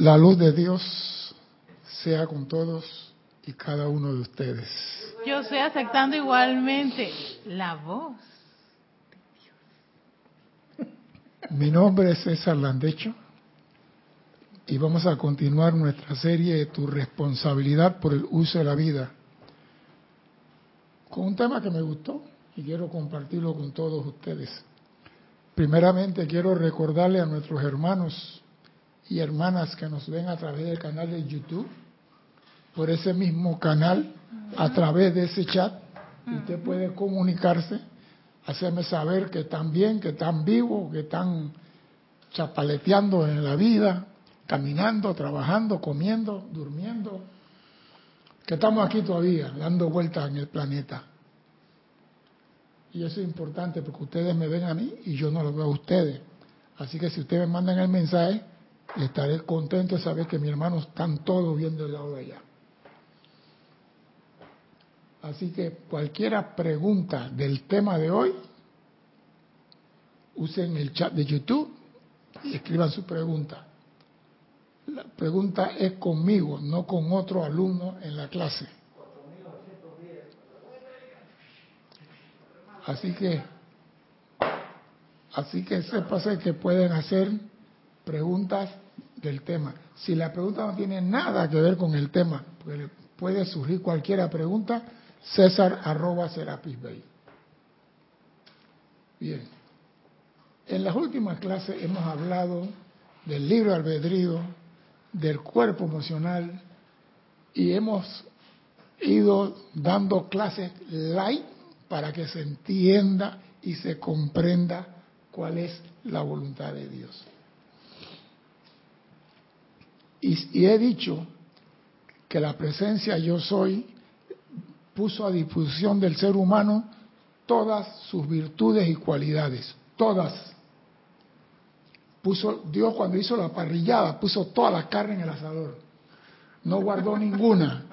La luz de Dios sea con todos y cada uno de ustedes. Yo estoy aceptando igualmente la voz. Mi nombre es César Landecho y vamos a continuar nuestra serie de Tu responsabilidad por el uso de la vida con un tema que me gustó y quiero compartirlo con todos ustedes. Primeramente quiero recordarle a nuestros hermanos y hermanas que nos ven a través del canal de YouTube, por ese mismo canal, a través de ese chat, usted puede comunicarse, hacerme saber que están bien, que están vivos, que están chapaleteando en la vida, caminando, trabajando, comiendo, durmiendo, que estamos aquí todavía, dando vueltas en el planeta. Y eso es importante porque ustedes me ven a mí y yo no lo veo a ustedes. Así que si ustedes me mandan el mensaje, estaré contento de saber que mis hermanos están todos viendo el lado de allá. Así que cualquiera pregunta del tema de hoy, usen el chat de YouTube y escriban su pregunta. La pregunta es conmigo, no con otro alumno en la clase. Así que, así que sépase que pueden hacer preguntas del tema. Si la pregunta no tiene nada que ver con el tema, puede surgir cualquier pregunta, César arroba Serapis Bay. Bien. En las últimas clases hemos hablado del libro albedrío, del cuerpo emocional y hemos ido dando clases light para que se entienda y se comprenda cuál es la voluntad de Dios. Y, he dicho que la presencia yo soy puso a disposición del ser humano todas sus virtudes y cualidades, todas. Puso Dios cuando hizo la parrillada, puso toda la carne en el asador. No guardó ninguna.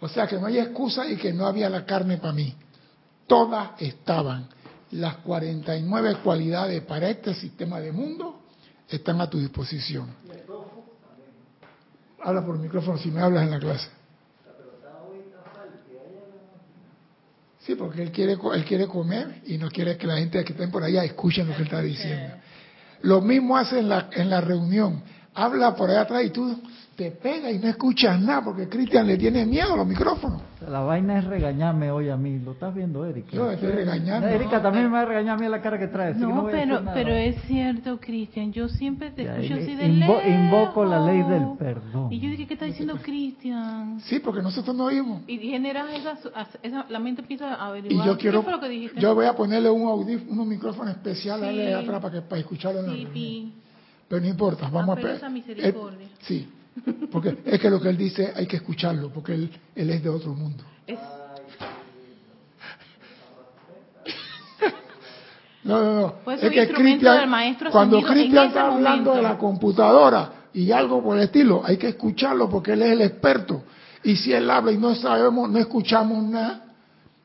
O sea que no hay excusa y que no había la carne para mí. Todas estaban. Las 49 cualidades para este sistema de mundo están a tu disposición. Habla por micrófono si me hablas en la clase. Sí, porque él quiere, él quiere comer y no quiere que la gente que estén por allá escuchen lo que él está diciendo. Lo mismo hace en la, en la reunión. Habla por allá atrás y tú te pega y no escuchas nada porque Cristian le tiene miedo a los micrófonos. La vaina es regañarme hoy a mí. ¿Lo estás viendo, Erika? Yo estoy regañando. Erika también me va a regañar a mí la cara que trae. No, pero, pero es cierto, Cristian. Yo siempre te escucho así de lejos. Invoco la ley del perdón. Y yo dije, ¿qué está diciendo Cristian? Sí, porque nosotros no oímos. Y generas esa, esa, la mente empieza a averiguar. Y yo quiero, ¿Qué fue lo que dijiste? Yo voy a ponerle un audífono, un micrófono especial sí. a atrás para, que, para escucharlo en sí, la Pero no importa, vamos a... Esa misericordia. sí. Porque es que lo que él dice hay que escucharlo, porque él, él es de otro mundo. No, no, no. Pues es que Cristian, cuando Cristian está hablando de la computadora y algo por el estilo, hay que escucharlo porque él es el experto. Y si él habla y no sabemos, no escuchamos nada,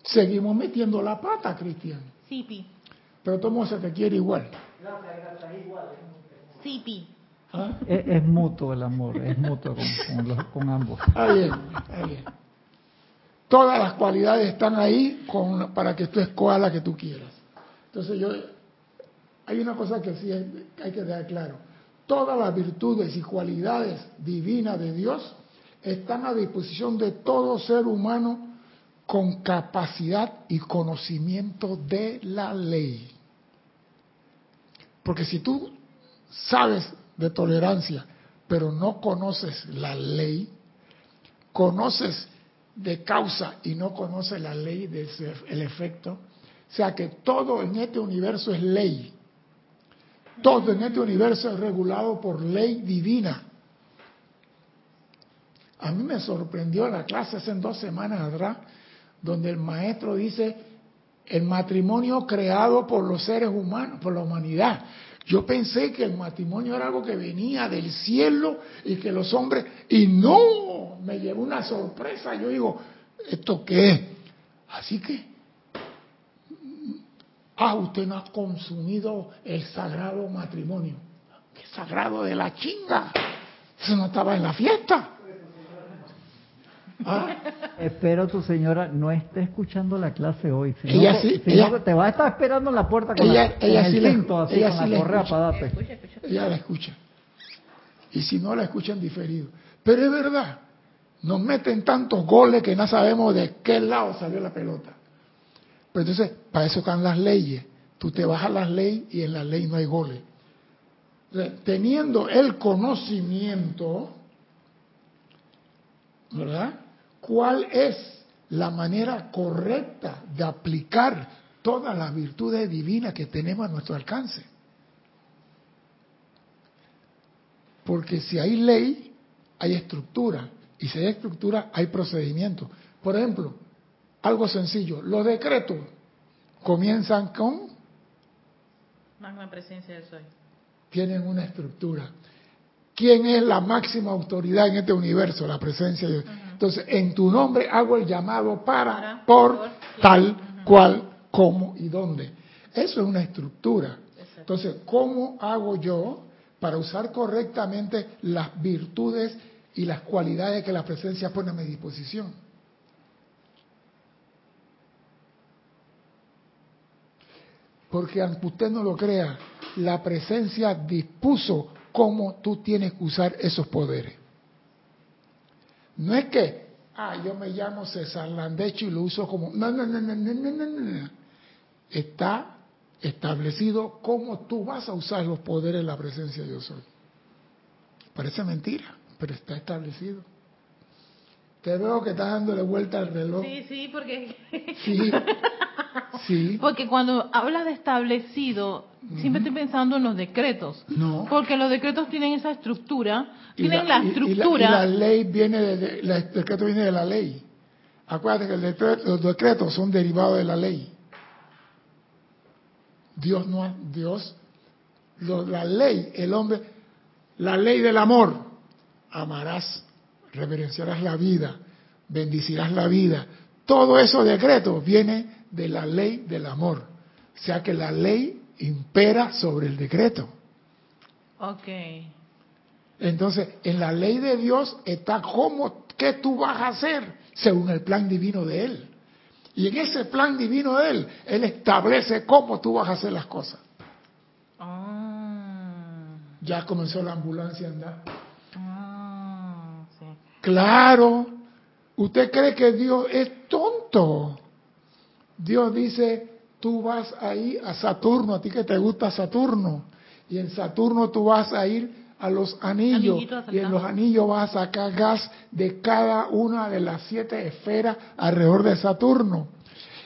seguimos metiendo la pata, Cristian. Sí, pi. Pero todo se te quiere igual. Sí, pi. ¿Ah? Es, mutuo el amor, es mutuo con, ambos. Está bien, está bien. Todas las cualidades están ahí con, para que tú escojas la que tú quieras. Entonces yo, hay una cosa que sí hay que dejar claro. Todas las virtudes y cualidades divinas de Dios están a disposición de todo ser humano con capacidad y conocimiento de la ley. Porque si tú sabes de tolerancia, pero no conoces la ley, conoces de causa y no conoces la ley del efecto, o sea que todo en este universo es ley. Todo en este universo es regulado por ley divina. A mí me sorprendió la clase hace dos semanas atrás, donde el maestro dice el matrimonio creado por los seres humanos, por la humanidad. Yo pensé que el matrimonio era algo que venía del cielo y que los hombres... Y no, me llevó una sorpresa. Yo digo, ¿esto qué es? Así que, ah, usted no ha consumido el sagrado matrimonio. qué sagrado de la chinga. Eso no estaba en la fiesta. ¿Ah? Espero tu señora no esté escuchando la clase hoy. Si ella sí, te va a estar esperando en la puerta con, ella, ella sí el cinto, así, ella con sí la correa escucha. para darte. Ella la escucha. Y si no la escuchan diferido. Pero es verdad, nos meten tantos goles que no sabemos de qué lado salió la pelota. Pero entonces, para eso están las leyes. Tú te bajas las leyes y en la ley no hay goles. teniendo el conocimiento, ¿verdad? ¿Cuál es la manera correcta de aplicar todas las virtudes divinas que tenemos a nuestro alcance? Porque si hay ley, hay estructura. Y si hay estructura, hay procedimiento. Por ejemplo, algo sencillo, los decretos comienzan con... Magna presencia del soy. Tienen una estructura. ¿Quién es la máxima autoridad en este universo? La presencia de Dios. Entonces, en tu nombre hago el llamado para, Para, por, por, tal, uh -huh. cual, cómo y dónde. Eso es una estructura. Exacto. Entonces, ¿cómo hago yo para usar correctamente las virtudes y las cualidades que la presencia pone a mi disposición? Porque aunque usted no lo crea, la presencia dispuso cómo tú tienes que usar esos poderes. No es que, ah, yo me llamo César Landecho y lo uso como... No, no, no, no, no, no, no, no. Está establecido cómo tú vas a usar los poderes de la presencia de Dios soy. Parece mentira, pero está establecido. Te veo que estás dándole vuelta al reloj. Sí, sí, porque... Sí, sí. Porque cuando hablas de establecido, uh -huh. siempre estoy pensando en los decretos. No. Porque los decretos tienen esa estructura, tienen la, la estructura... Y, y, la, y la, ley viene de, de, la, el decreto viene de la ley. Acuérdate que el decreto, los decretos son derivados de la ley. Dios no, Dios, lo, la ley, el hombre, la ley del amor, amarás, reverenciarás la vida, bendicirás la vida. Todo eso decreto viene de la ley del amor. O sea que la ley impera sobre el decreto. Ok. Entonces, en la ley de Dios está cómo, qué tú vas a hacer según el plan divino de Él. Y en ese plan divino de Él, Él establece cómo tú vas a hacer las cosas. Ah. Ya comenzó la ambulancia a andar. Ah, sí. Claro. ¿Usted cree que Dios es tonto? Dios dice, tú vas a ir a Saturno, a ti que te gusta Saturno. Y en Saturno tú vas a ir a los anillos y en los anillos vas a sacar gas de cada una de las siete esferas alrededor de Saturno.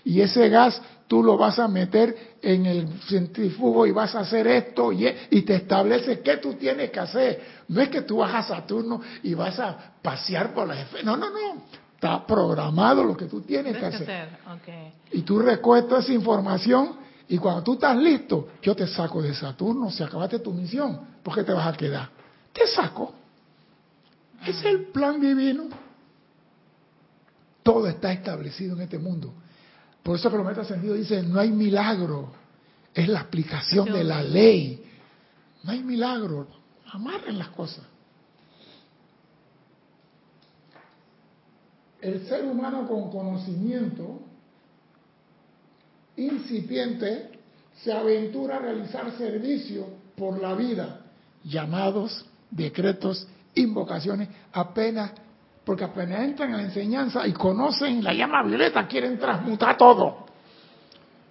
Y ese gas tú lo vas a meter en el centrífugo y vas a hacer esto y, y te establece qué tú tienes que hacer. No es que tú vas a Saturno y vas a pasear por las esferas. No, no, no. Está programado lo que tú tienes que hacer. hacer. Okay. Y tú recuestas esa información y cuando tú estás listo, yo te saco de Saturno, se acabaste tu misión, ¿por qué te vas a quedar? Te saco. Es el plan divino. Todo está establecido en este mundo. Por eso que los maestros ascendidos dicen, no hay milagro, es la aplicación de la ley. No hay milagro, amarren las cosas. El ser humano con conocimiento incipiente se aventura a realizar servicio por la vida, llamados, decretos, invocaciones, apenas, porque apenas entran a la enseñanza y conocen la llama violeta, quieren transmutar todo.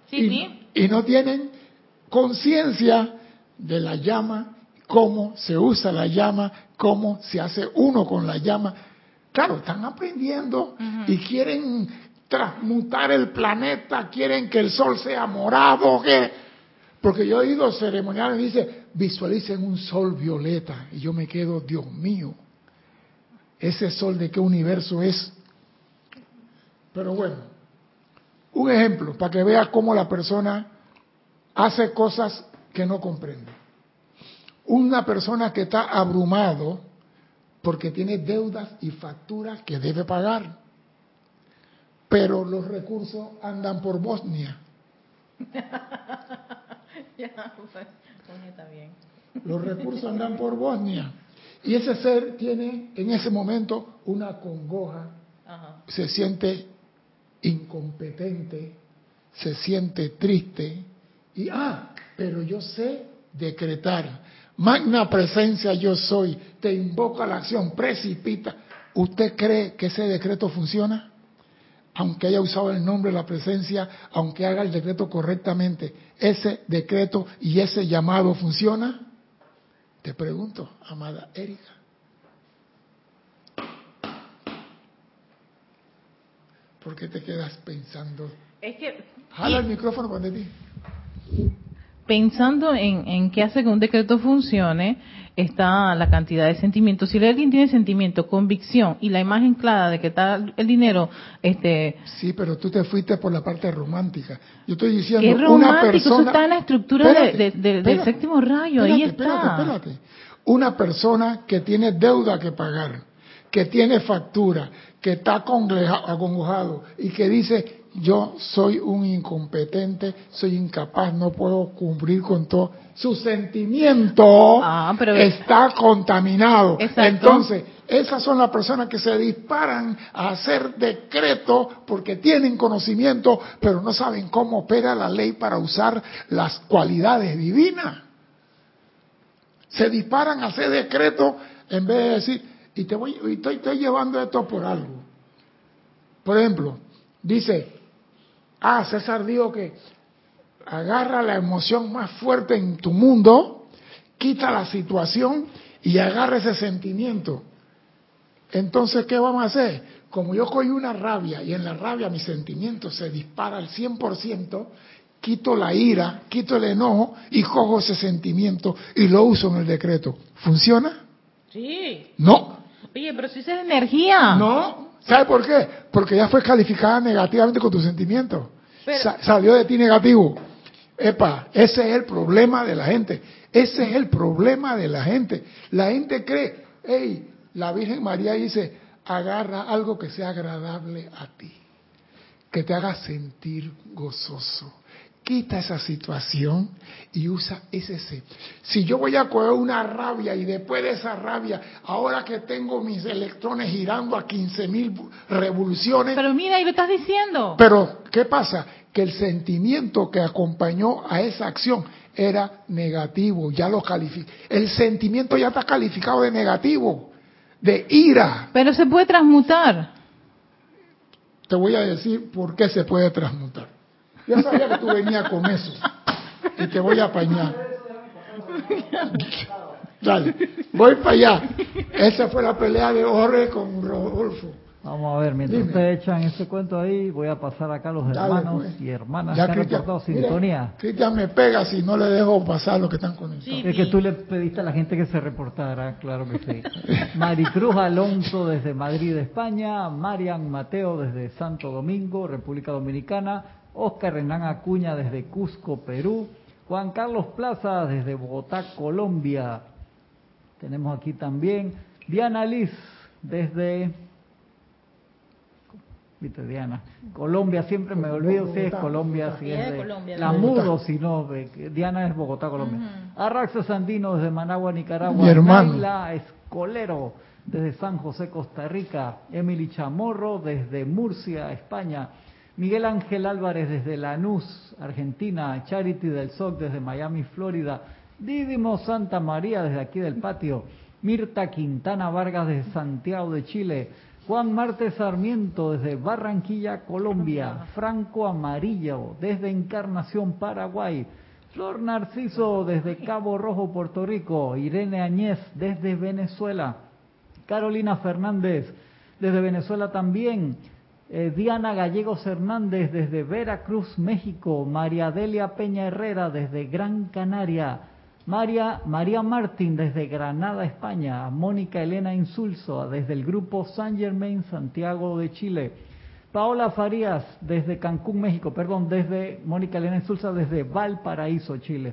Sí, y, sí. y no tienen conciencia de la llama, cómo se usa la llama, cómo se hace uno con la llama. Claro, están aprendiendo uh -huh. y quieren transmutar el planeta, quieren que el sol sea morado, que... porque yo he oído ceremoniales y dice, visualicen un sol violeta, y yo me quedo, Dios mío, ese sol de qué universo es. Pero bueno, un ejemplo, para que vea cómo la persona hace cosas que no comprende. Una persona que está abrumado porque tiene deudas y facturas que debe pagar pero los recursos andan por Bosnia. ya, pues, está bien. Los recursos andan por Bosnia. Y ese ser tiene en ese momento una congoja, se siente incompetente, se siente triste. Y, ah, pero yo sé decretar. Magna presencia yo soy, te invoco a la acción, precipita. ¿Usted cree que ese decreto funciona? Aunque haya usado el nombre de la presencia, aunque haga el decreto correctamente, ¿ese decreto y ese llamado funciona? Te pregunto, amada Erika. ¿Por qué te quedas pensando? Es que... Jala el micrófono con ti. Pensando en, en qué hace que un decreto funcione, está la cantidad de sentimientos. Si alguien tiene sentimiento, convicción y la imagen clara de que está el dinero, este. Sí, pero tú te fuiste por la parte romántica. Yo estoy diciendo ¿Qué romántico? una persona. Eso está en la estructura Espérate, de- de- de- del séptimo rayo. ahí está. Espérate, espérate. Una persona que tiene deuda que pagar, que tiene factura, que está acongojado y que dice yo soy un incompetente, soy incapaz, no puedo cumplir con todo. Su sentimiento Ah, pero- está contaminado. Exacto. Entonces, esas son las personas que se disparan a hacer decretos porque tienen conocimiento, pero no saben cómo opera la ley para usar las cualidades divinas. Se disparan a hacer decretos en vez de decir, y te voy, y estoy, estoy llevando esto por algo. Por ejemplo, dice, ah, César dijo que agarra la emoción más fuerte en tu mundo, quita la situación y agarra ese sentimiento. Entonces, ¿qué vamos a hacer? Como yo cogí una rabia y en la rabia mi sentimiento se dispara al 100%, quito la ira, quito el enojo y cojo ese sentimiento y lo uso en el decreto. ¿Funciona? Sí. No. Oye, pero si esa es energía. No. ¿Sabe por qué? Porque ya fue calificada negativamente con tu sentimiento. Pero- Sa- salió de ti negativo. Epa, ese es el problema de la gente. Ese es el problema de la gente. La gente cree, hey, la Virgen María dice, agarra algo que sea agradable a ti, que te haga sentir gozoso. Quita esa situación y usa ese ser. Si yo voy a coger una rabia y después de esa rabia, ahora que tengo mis electrones girando a 15 mil revoluciones, Pero mira, y lo estás diciendo. pero, ¿qué pasa? Que el sentimiento que acompañó a esa acción era negativo, ya lo califica. El sentimiento ya está calificado de negativo, de ira. Pero se puede transmutar. Te voy a decir por qué se puede transmutar. Ya sabía que tú venías con eso. Y te voy a apañar. Dale, voy para allá. Esa fue la pelea de Jorge con Rodolfo. Vamos a ver, mientras Dime. ustedes echan ese cuento ahí, voy a pasar acá a los Dale, hermanos pues. y hermanas Ya que han Cristian, reportado mira, sintonía. Cristian me pega si no le dejo pasar los que están conectados. Sí. Es que tú le pediste a la gente que se reportara, claro que sí. Maricruz Alonso desde Madrid, España. Marian Mateo desde Santo Domingo, República Dominicana. Oscar Hernán Acuña desde Cusco, Perú. Juan Carlos Plaza desde Bogotá, Colombia. Tenemos aquí también Diana Liz desde... Viste, Diana. Colombia, siempre me olvido si es Colombia, Bogotá. si es de. Colombia, La mudo, si no, de que Diana es Bogotá, Colombia. Ujú. Arraxa Sandino desde Managua, Nicaragua. Mi hermano. Naila Escolero desde San José, Costa Rica. Emily Chamorro desde Murcia, España. Miguel Ángel Álvarez desde Lanús, Argentina. Charity del SOC desde Miami, Florida. Didimo Santa María desde aquí del patio. Mirta Quintana Vargas desde Santiago de Chile. Juan Marte Sarmiento desde Barranquilla, Colombia. Franco Amarillo desde Encarnación, Paraguay. Flor Narciso desde Cabo Rojo, Puerto Rico. Irene Añez desde Venezuela. Carolina Fernández desde Venezuela también. Eh, Diana Gallegos Hernández desde Veracruz, México. María Delia Peña Herrera desde Gran Canaria. María, María Martín desde Granada, España. Mónica Elena Insulso desde el grupo San Germain, Santiago de Chile. Paola Farías desde Cancún, México. Perdón, desde Mónica Elena Insulza desde Valparaíso, Chile.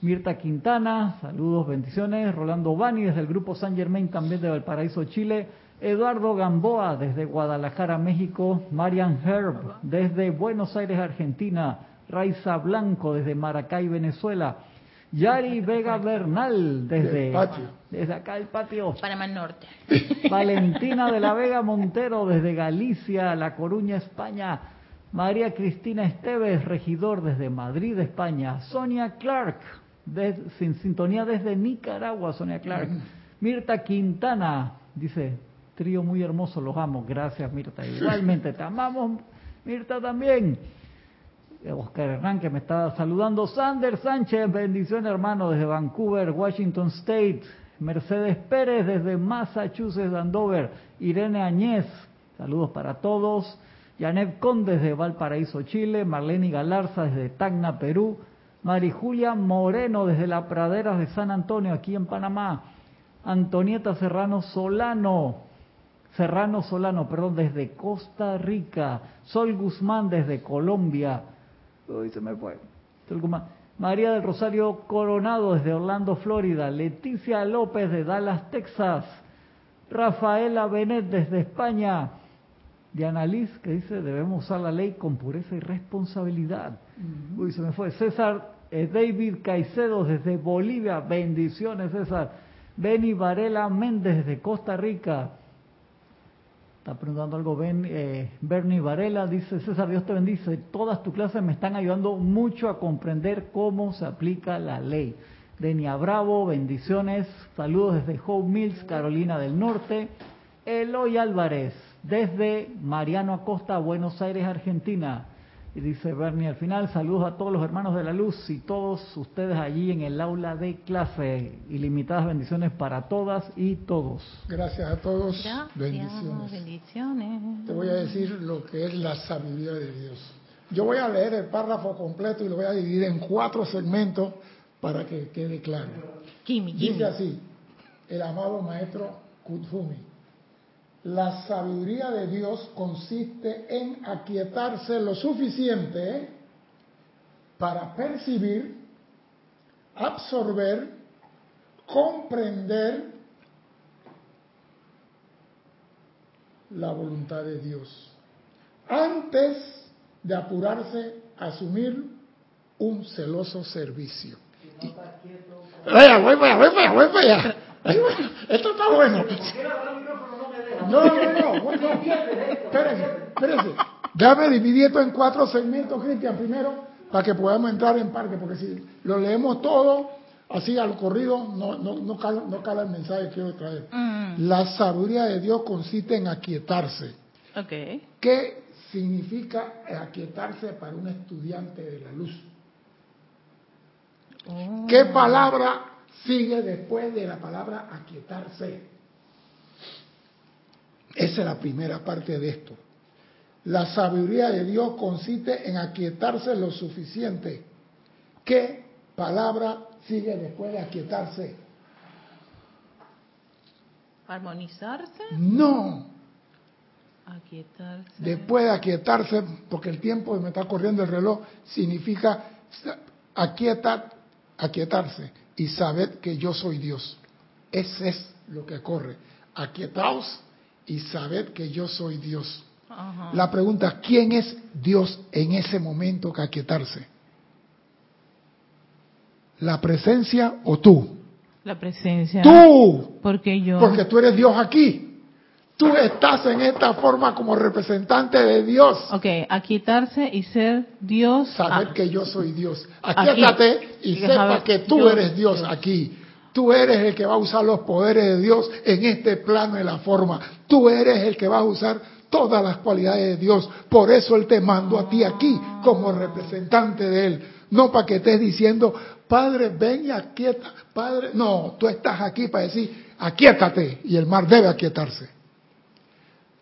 Mirta Quintana, saludos, bendiciones. Rolando Bani desde el grupo San Germain, también de Valparaíso, Chile. Eduardo Gamboa desde Guadalajara, México. Marian Herb desde Buenos Aires, Argentina. Raiza Blanco desde Maracay, Venezuela. Yari Vega Bernal, desde, desde acá el patio. Panamá Norte. Valentina de la Vega Montero, desde Galicia, La Coruña, España. María Cristina Esteves, regidor desde Madrid, España. Sonia Clark, de- sin sintonía desde Nicaragua, Sonia Clark. Mirta Quintana, dice, trío muy hermoso, los amo. Gracias, Mirta. Igualmente, te amamos, Mirta también. Oscar Hernán que me está saludando. Sander Sánchez, bendición hermano desde Vancouver, Washington State. Mercedes Pérez desde Massachusetts, Andover. Irene Añez, saludos para todos. Janet Conde desde Valparaíso, Chile. Marlene Galarza desde Tacna, Perú. Mari Julia Moreno desde la Praderas de San Antonio, aquí en Panamá. Antonieta Serrano Solano, Serrano Solano, perdón, desde Costa Rica. Sol Guzmán desde Colombia. Uy, se me fue. Sol Guzmán. María del Rosario Coronado desde Orlando, Florida. Leticia López de Dallas, Texas. Rafaela Benet desde España. Diana Liz que dice debemos usar la ley con pureza y responsabilidad. Uy, se me fue. César eh, David Caicedo desde Bolivia. Bendiciones, César. Beni Varela Méndez desde Costa Rica. Está preguntando algo ben, eh, Bernie Varela, dice César, Dios te bendice. Todas tus clases me están ayudando mucho a comprender cómo se aplica la ley. Denia Bravo, bendiciones. Saludos desde Hope Mills, Carolina del Norte. Eloy Álvarez, desde Mariano Acosta, Buenos Aires, Argentina. Y dice Bernie al final, saludos a todos los hermanos de la luz y todos ustedes allí en el aula de clase. Ilimitadas bendiciones para todas y todos. Gracias a todos. Gracias. Bendiciones. Bendiciones. Te voy a decir lo que es la sabiduría de Dios. Yo voy a leer el párrafo completo y lo voy a dividir en cuatro segmentos para que quede claro. Kimi, Kimi. Dice así, el amado maestro Kutfumi. La sabiduría de Dios consiste en aquietarse lo suficiente para percibir, absorber, comprender la voluntad de Dios antes de apurarse a asumir un celoso servicio. Y- Vaya, voy para allá, voy para allá, voy para allá. Ahí va. Esto está bueno. No, no, no, no, no. Espérese, espérese. Déjame dividir esto en cuatro segmentos, Cristian, primero, para que podamos entrar en parque, porque si lo leemos todo así al corrido, no, no, no, cala, no cala el mensaje que quiero traer. Mm, La sabiduría de Dios consiste en aquietarse. ok. ¿Qué significa aquietarse para un estudiante de la luz? Oh. ¿Qué palabra sigue después de la palabra aquietarse? Esa es la primera parte de esto. La sabiduría de Dios consiste en aquietarse lo suficiente. ¿Qué palabra sigue después de aquietarse? Armonizarse, No. aquietarse. Después de aquietarse, porque el tiempo me está corriendo el reloj, significa aquieta, aquietarse y saber que yo soy Dios. Ese es lo que corre. Aquietaos y sabed que yo soy Dios. Ajá. La pregunta, ¿quién es Dios en ese momento que aquietarse? ¿La presencia o tú? La presencia. Tú, Porque yo. porque tú eres Dios aquí. Tú estás en esta forma como representante de Dios. Ok, aquietarse y ser Dios. Saber ah, que yo soy Dios. Aquí. Aquíétate y sepa que tú eres Dios. aquí. Tú eres el que va a usar los poderes de Dios en este plano de la forma. Tú eres el que va a usar todas las cualidades de Dios. Por eso Él te mandó a ti aquí como representante de Él. No para que estés diciendo, Padre, ven y aquieta. Padre, no, tú estás aquí para decir, aquietate. Y el mar debe aquietarse.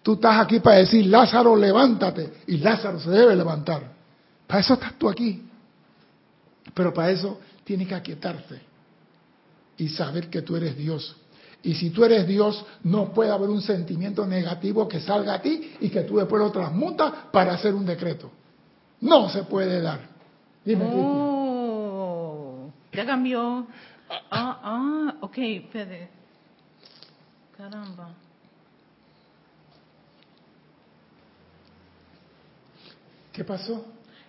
Tú estás aquí para decir, Lázaro, levántate. Y Lázaro se debe levantar. Para eso estás tú aquí. Pero para eso tienes que aquietarse y saber que tú eres Dios. Y si tú eres Dios, no puede haber un sentimiento negativo que salga a ti y que tú después lo transmutas para hacer un decreto. No se puede dar. Dime. Oh, ya cambió. Ah, ah, ok, espérate. Caramba. ¿Qué pasó?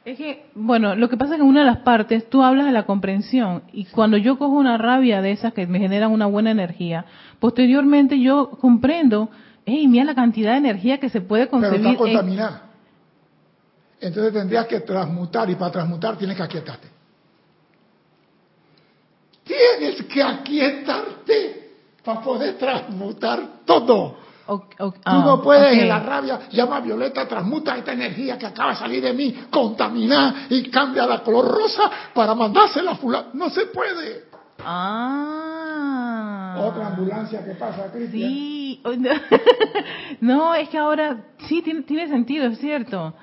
Es que, bueno, lo que pasa es que en una de las partes tú hablas de la comprensión y cuando yo cojo una rabia de esas que me generan una buena energía, posteriormente yo comprendo, hey, mira la cantidad de energía que se puede concebir. Pero está contaminada. Entonces tendrías que transmutar y para transmutar tienes que aquietarte. Tienes que aquietarte para poder transmutar todo. Tú no ah, puedes en la rabia, llama a Violeta, transmuta esta energía que acaba de salir de mí, contaminar y cambia la color rosa para mandársela a fulano. No se puede. Ah. Otra ambulancia que pasa, Cristian. Sí. no, es que ahora sí tiene, tiene sentido, es cierto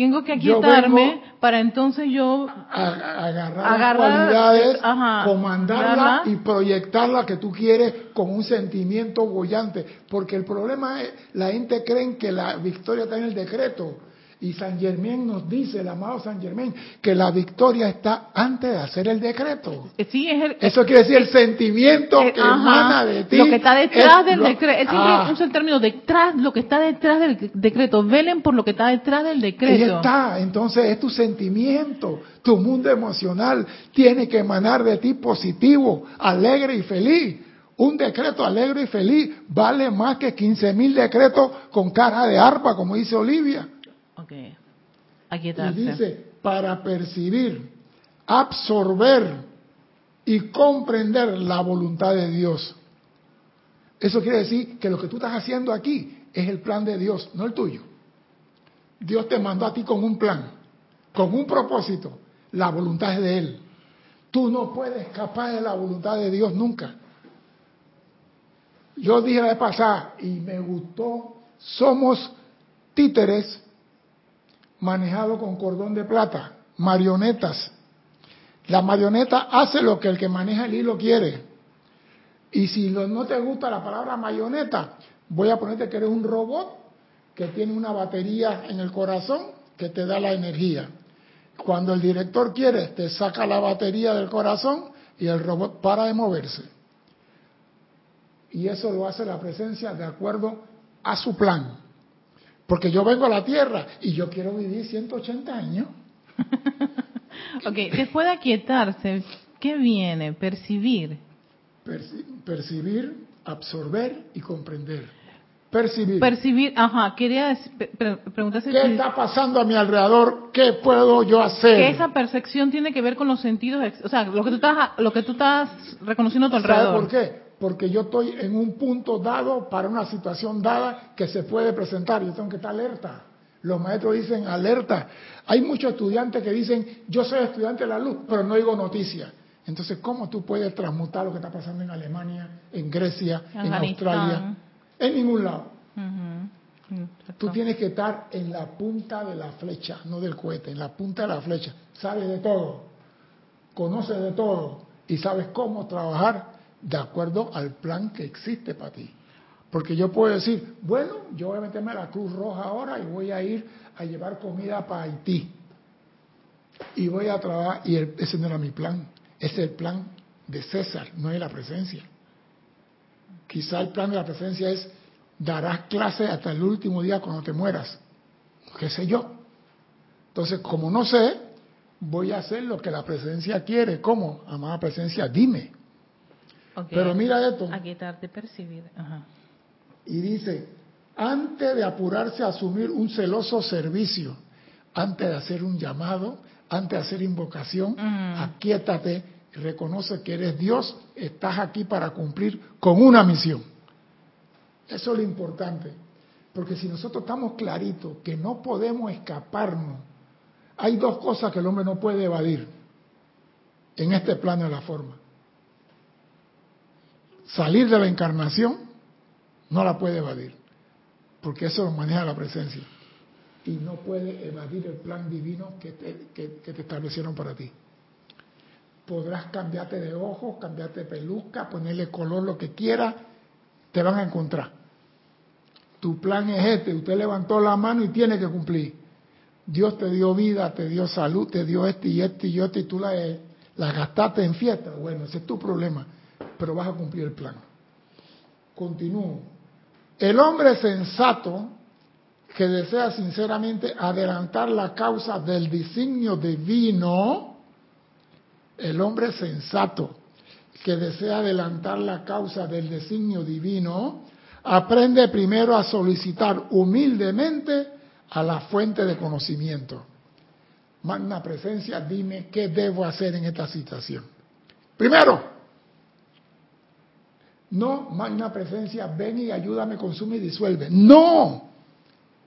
tengo que aquietarme para entonces yo agarrar, las cualidades, comandarla y proyectarla que tú quieres con un sentimiento bollante. Porque el problema es, la gente cree que la victoria está en el decreto. Y San Germán nos dice, el amado San Germán, que la victoria está antes de hacer el decreto. Eh, sí, es el, Eso quiere decir el sentimiento que emana de ti. Lo que está detrás del decreto. Es siempre ah. un término detrás, lo que está detrás del decreto. Velen por lo que está detrás del decreto. Ahí está. Entonces es tu sentimiento, tu mundo emocional. Tiene que emanar de ti positivo, alegre y feliz. Un decreto alegre y feliz vale más que 15 mil decretos con cara de arpa, como dice Olivia. Okay. Y dice, para percibir, absorber y comprender la voluntad de Dios. Eso quiere decir que lo que tú estás haciendo aquí es el plan de Dios, no el tuyo. Dios te mandó a ti con un plan, con un propósito. La voluntad es de Él. Tú no puedes escapar de la voluntad de Dios nunca. Yo dije la vez pasada y me gustó, somos títeres manejado con cordón de plata, marionetas. La marioneta hace lo que el que maneja el hilo quiere. Y si no te gusta la palabra marioneta, voy a ponerte que eres un robot que tiene una batería en el corazón que te da la energía. Cuando el director quiere, te saca la batería del corazón y el robot para de moverse. Y eso lo hace la presencia de acuerdo a su plan. Porque yo vengo a la Tierra y yo quiero vivir 180 años. ok, después de aquietarse, ¿qué viene? Percibir. percibir, absorber y comprender. Percibir. Percibir, ajá, quería preguntarse. ¿Qué está pasando a mi alrededor? ¿Qué puedo yo hacer? Que esa percepción tiene que ver con los sentidos, o sea, lo que tú estás, lo que tú estás reconociendo a tu alrededor. por qué? Porque yo estoy en un punto dado para una situación dada que se puede presentar. Yo tengo que estar alerta. Los maestros dicen alerta. Hay muchos estudiantes que dicen, yo soy estudiante de la luz, pero no digo noticias. Entonces, ¿cómo tú puedes transmutar lo que está pasando en Alemania, en Grecia, en Australia? En ningún lado. Tú tienes que estar en la punta de la flecha, no del cohete, en la punta de la flecha. Sabes de todo, conoces de todo y sabes cómo trabajar de acuerdo al plan que existe para ti. Porque yo puedo decir, bueno, yo voy a meterme a la Cruz Roja ahora y voy a ir a llevar comida para Haití. Y voy a trabajar, y ese no era mi plan, ese es el plan de César, no es la presencia. Quizá el plan de la presencia es, darás clase hasta el último día cuando te mueras, qué sé yo. Entonces, como no sé, voy a hacer lo que la presencia quiere. ¿Cómo? Amada presencia, dime. Pero mira esto. Aquietarte, percibir. Y dice, antes de apurarse a asumir un celoso servicio, antes de hacer un llamado, antes de hacer invocación, aquíétate, reconoce que eres Dios, estás aquí para cumplir con una misión. Eso es lo importante. Porque si nosotros estamos claritos que no podemos escaparnos, hay dos cosas que el hombre no puede evadir en este plano de la forma salir de la encarnación, no la puede evadir, porque eso lo maneja la presencia. Y no puede evadir el plan divino que te, que, te establecieron para ti. Podrás cambiarte de ojos, cambiarte de peluca, ponerle color, lo que quieras, te van a encontrar. Tu plan es este, usted levantó la mano y tiene que cumplir. Dios te dio vida, te dio salud, te dio este y este y este y tú la, la gastaste en fiesta. Bueno, ese es tu problema pero vas a cumplir el plan. Continúo. El hombre sensato que desea sinceramente adelantar la causa del designio divino, el hombre sensato que desea adelantar la causa del designio divino, aprende primero a solicitar humildemente a la fuente de conocimiento. Magna presencia, dime qué debo hacer en esta situación. Primero, no, magna presencia, ven y ayúdame, consume y disuelve. No,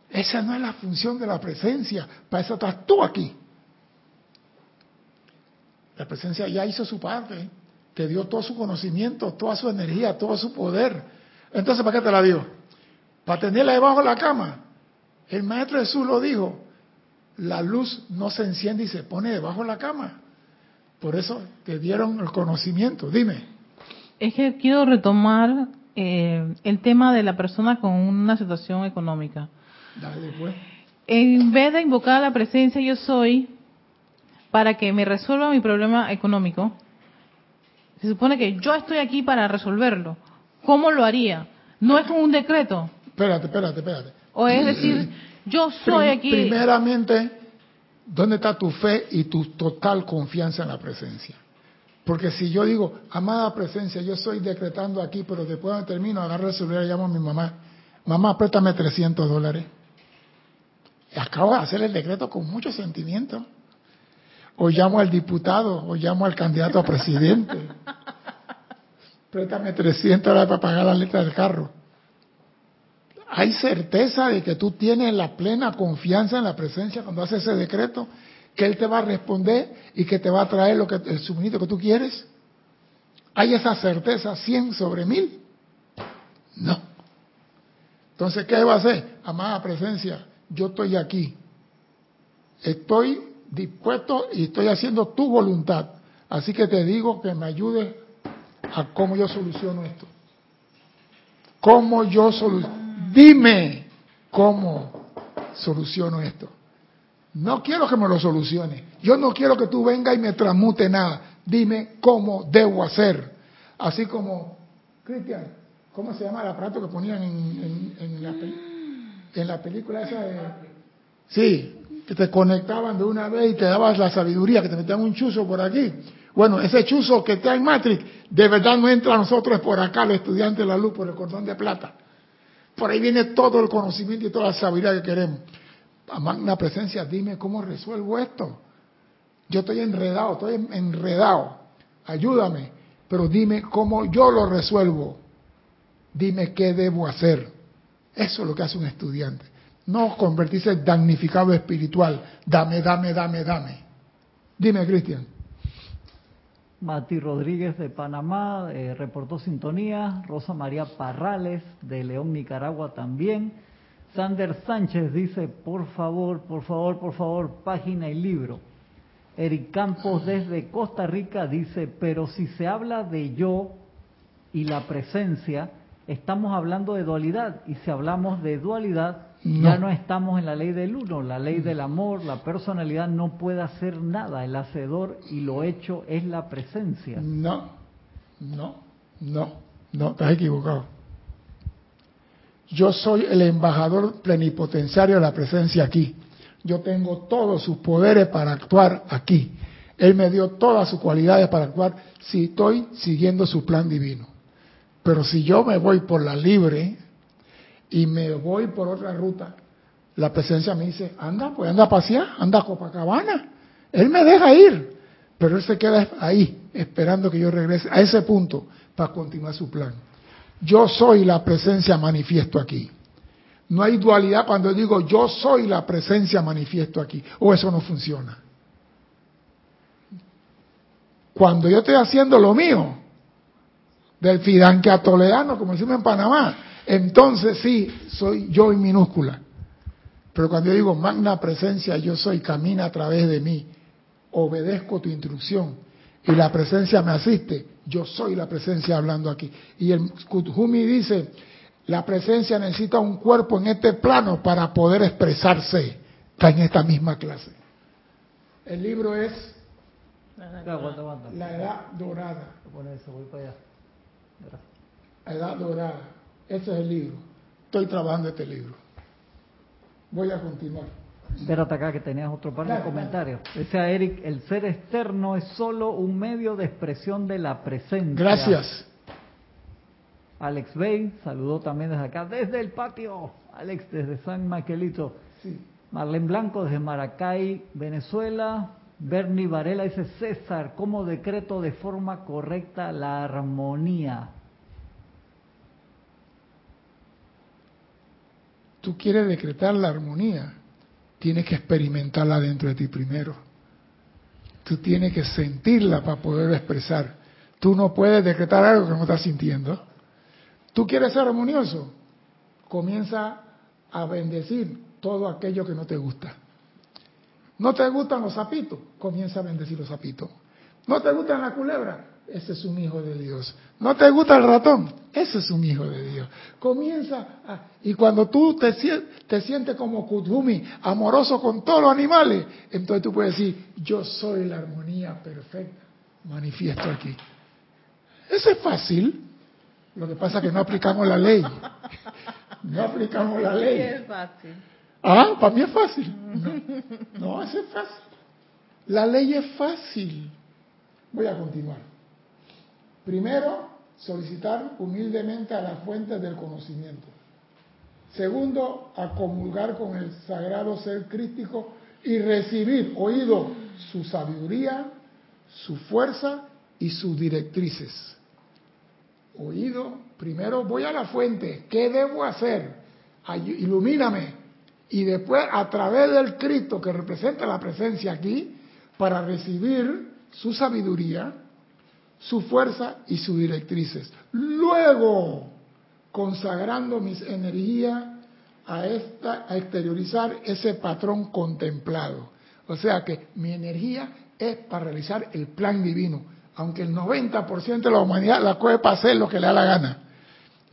esa no es la función de la presencia. Para eso estás tú aquí. La presencia ya hizo su parte, te dio todo su conocimiento, toda su energía, todo su poder. Entonces, ¿para qué te la dio? Para tenerla debajo de la cama. El maestro Jesús lo dijo, la luz no se enciende y se pone debajo de la cama. Por eso te dieron el conocimiento. Dime. Es que quiero retomar eh, el tema de la persona con una situación económica. Dale, pues. En vez de invocar la presencia yo soy para que me resuelva mi problema económico, se supone que yo estoy aquí para resolverlo. ¿Cómo lo haría? No es con un decreto. Espérate, espérate, espérate. O es decir, yo soy aquí. Primeramente, ¿dónde está tu fe y tu total confianza en la presencia? Porque si yo digo, amada presencia, yo estoy decretando aquí, pero después me termino, agarro el celular y llamo a mi mamá. Mamá, préstame 300 dólares. Acabo de hacer el decreto con mucho sentimiento. O llamo al diputado, o llamo al candidato a presidente. préstame 300 dólares para pagar la letra del carro. Hay certeza de que tú tienes la plena confianza en la presencia cuando haces ese decreto, que Él te va a responder y que te va a traer lo que, el suministro que tú quieres. ¿Hay esa certeza 100 sobre 1000? No. Entonces, ¿qué va a hacer? Amada presencia, yo estoy aquí. Estoy dispuesto y estoy haciendo tu voluntad. Así que te digo que me ayudes a cómo yo soluciono esto. ¿Cómo yo soluciono? Dime cómo soluciono esto. No quiero que me lo solucione. Yo no quiero que tú vengas y me transmute nada. Dime cómo debo hacer. Así como, Cristian, ¿cómo se llama el aparato que ponían en, en, la, en la película esa de... Sí, que te conectaban de una vez y te dabas la sabiduría, que te metían un chuzo por aquí. Bueno, ese chuzo que está en Matrix, de verdad no entra a nosotros por acá, los estudiantes de la luz, por el cordón de plata. Por ahí viene todo el conocimiento y toda la sabiduría que queremos. Magna presencia, dime cómo resuelvo esto. Yo estoy enredado, estoy enredado. Ayúdame, pero dime cómo yo lo resuelvo. Dime qué debo hacer. Eso es lo que hace un estudiante. No convertirse en damnificado espiritual. Dame, dame, dame, dame. Dime, Cristian. Mati Rodríguez de Panamá eh, reportó sintonía. Rosa María Parrales de León, Nicaragua también. Sander Sánchez dice, por favor, por favor, por favor, página y libro. Eric Campos desde Costa Rica dice, pero si se habla de yo y la presencia, estamos hablando de dualidad. Y si hablamos de dualidad, ya no estamos en la ley del uno, la ley del amor, la personalidad no puede hacer nada, el hacedor y lo hecho es la presencia. No, no, no, no, estás equivocado. Yo soy el embajador plenipotenciario de la presencia aquí. Yo tengo todos sus poderes para actuar aquí. Él me dio todas sus cualidades para actuar si estoy siguiendo su plan divino. Pero si yo me voy por la libre, y me voy por otra ruta, la presencia me dice, anda, pues anda a pasear, anda a Copacabana. Él me deja ir, pero él se queda ahí, esperando que yo regrese a ese punto para continuar su plan. Yo soy la presencia manifiesto aquí. No hay dualidad cuando digo yo soy la presencia manifiesto aquí, o eso no funciona. Cuando yo estoy haciendo lo mío, del fidanque a toledano, como decimos en Panamá, entonces sí, soy yo en minúscula. Pero cuando yo digo magna presencia, yo soy, camina a través de mí, obedezco tu instrucción y la presencia me asiste, yo soy la presencia hablando aquí. Y el Kuthumi dice, la presencia necesita un cuerpo en este plano para poder expresarse. Está en esta misma clase. El libro es La Edad Dorada. La Edad Dorada. Ese es el libro. Estoy trabajando este libro. Voy a continuar. Espérate acá que tenías otro par de comentarios. Decía Eric, el ser externo es solo un medio de expresión de la presencia. Gracias. Alex Bay saludó también desde acá, desde el patio. Alex desde San Maquelito. Sí. Marlene Blanco desde Maracay, Venezuela. Bernie Varela dice, César, ¿cómo decreto de forma correcta la armonía? Tú quieres decretar la armonía, tienes que experimentarla dentro de ti primero. Tú tienes que sentirla para poder expresar. Tú no puedes decretar algo que no estás sintiendo. Tú quieres ser armonioso, comienza a bendecir todo aquello que no te gusta. No te gustan los sapitos, comienza a bendecir los sapitos. No te gustan la culebra, ese es un hijo de Dios. No te gusta el ratón, ese es un hijo de Dios. Comienza a, y cuando tú te, te sientes como Kudhumi, amoroso con todos los animales, entonces tú puedes decir, yo soy la armonía perfecta, manifiesto aquí. Eso es fácil. Lo que pasa es que no aplicamos la ley. No aplicamos la ley. Es fácil. Ah, para mí es fácil. No, no, eso es fácil. La ley es fácil. Voy a continuar. Primero, solicitar humildemente a las fuentes del conocimiento. Segundo, a comulgar con el sagrado ser crístico y recibir, oído, su sabiduría, su fuerza y sus directrices. Oído, primero voy a la fuente, ¿qué debo hacer? Ilumíname. Y después, a través del Cristo que representa la presencia aquí, para recibir su sabiduría, su fuerza y sus directrices. Luego, consagrando mis energías a, esta, a exteriorizar ese patrón contemplado. O sea que mi energía es para realizar el plan divino, aunque el 90% de la humanidad la coge para hacer lo que le da la gana.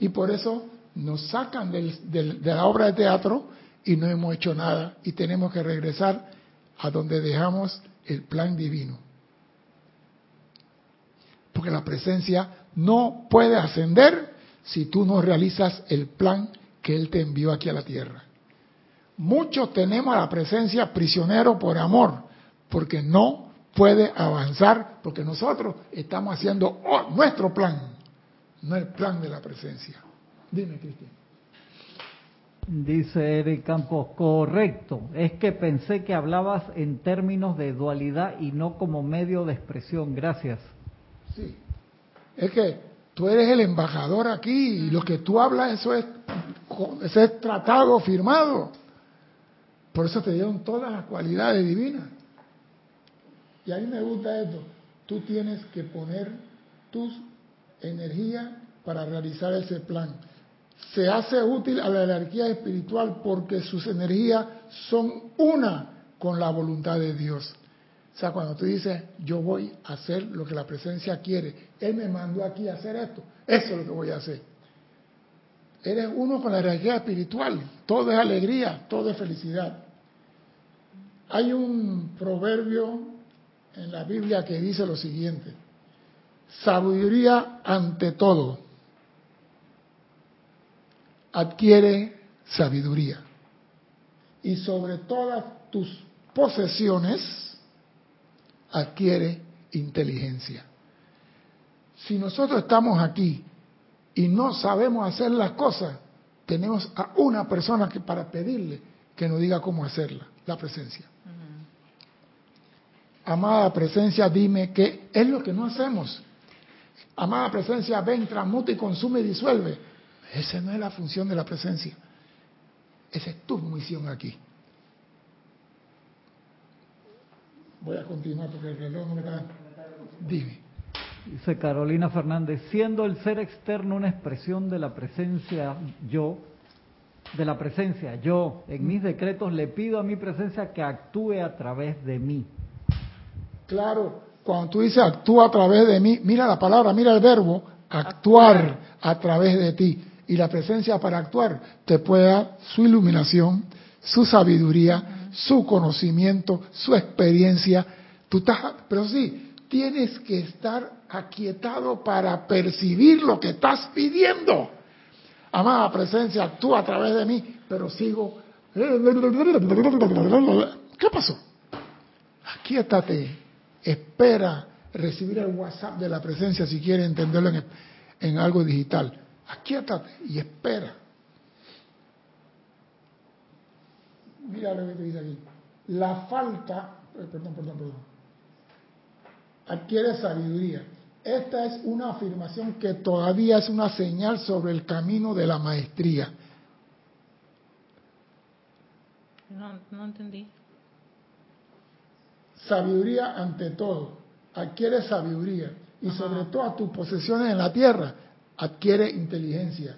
Y por eso nos sacan del, del, de la obra de teatro y no hemos hecho nada y tenemos que regresar a donde dejamos el plan divino. Porque la presencia no puede ascender si tú no realizas el plan que Él te envió aquí a la tierra. Muchos tenemos a la presencia prisionero por amor, porque no puede avanzar, porque nosotros estamos haciendo nuestro plan, no el plan de la presencia. Dime, Cristian. Dice Eric Campos, correcto, es que pensé que hablabas en términos de dualidad y no como medio de expresión. Gracias. Sí, es que tú eres el embajador aquí y lo que tú hablas, eso es, eso es tratado, firmado. Por eso te dieron todas las cualidades divinas. Y a mí me gusta esto, tú tienes que poner tus energías para realizar ese plan se hace útil a la energía espiritual porque sus energías son una con la voluntad de Dios. O sea, cuando tú dices, yo voy a hacer lo que la presencia quiere, Él me mandó aquí a hacer esto, eso es lo que voy a hacer. Eres uno con la energía espiritual, todo es alegría, todo es felicidad. Hay un proverbio en la Biblia que dice lo siguiente, sabiduría ante todo adquiere sabiduría. Y sobre todas tus posesiones adquiere inteligencia. Si nosotros estamos aquí y no sabemos hacer las cosas, tenemos a una persona que para pedirle que nos diga cómo hacerla, la presencia. Uh -huh. Amada presencia, dime qué es lo que no hacemos. Amada presencia, ven, transmuta y consume y disuelve. Esa no es la función de la presencia. Esa es tu misión aquí. Voy a continuar porque el reloj no me da. Dime. Dice Carolina Fernández, siendo el ser externo una expresión de la presencia yo, de la presencia yo, en mis decretos le pido a mi presencia que actúe a través de mí. Claro, cuando tú dices actúa a través de mí, mira la palabra, mira el verbo, actuar, actuar. a través de ti y la presencia para actuar te puede dar su iluminación, su sabiduría. Su conocimiento, su experiencia. Tú estás, pero sí, tienes que estar aquietado para percibir lo que estás pidiendo. Amada presencia, actúa a través de mí, pero sigo ¿Qué pasó? Aquíétate, espera recibir el WhatsApp de la presencia si quieres entenderlo en, en algo digital. Aquíétate y espera. Mira lo que te dice aquí. La falta, eh, perdón, perdón, perdón, adquiere sabiduría. Esta es una afirmación que todavía es una señal sobre el camino de la maestría. No, no entendí. Sabiduría ante todo. Adquiere sabiduría. Y sobre todas tus posesiones en la tierra, adquiere inteligencia.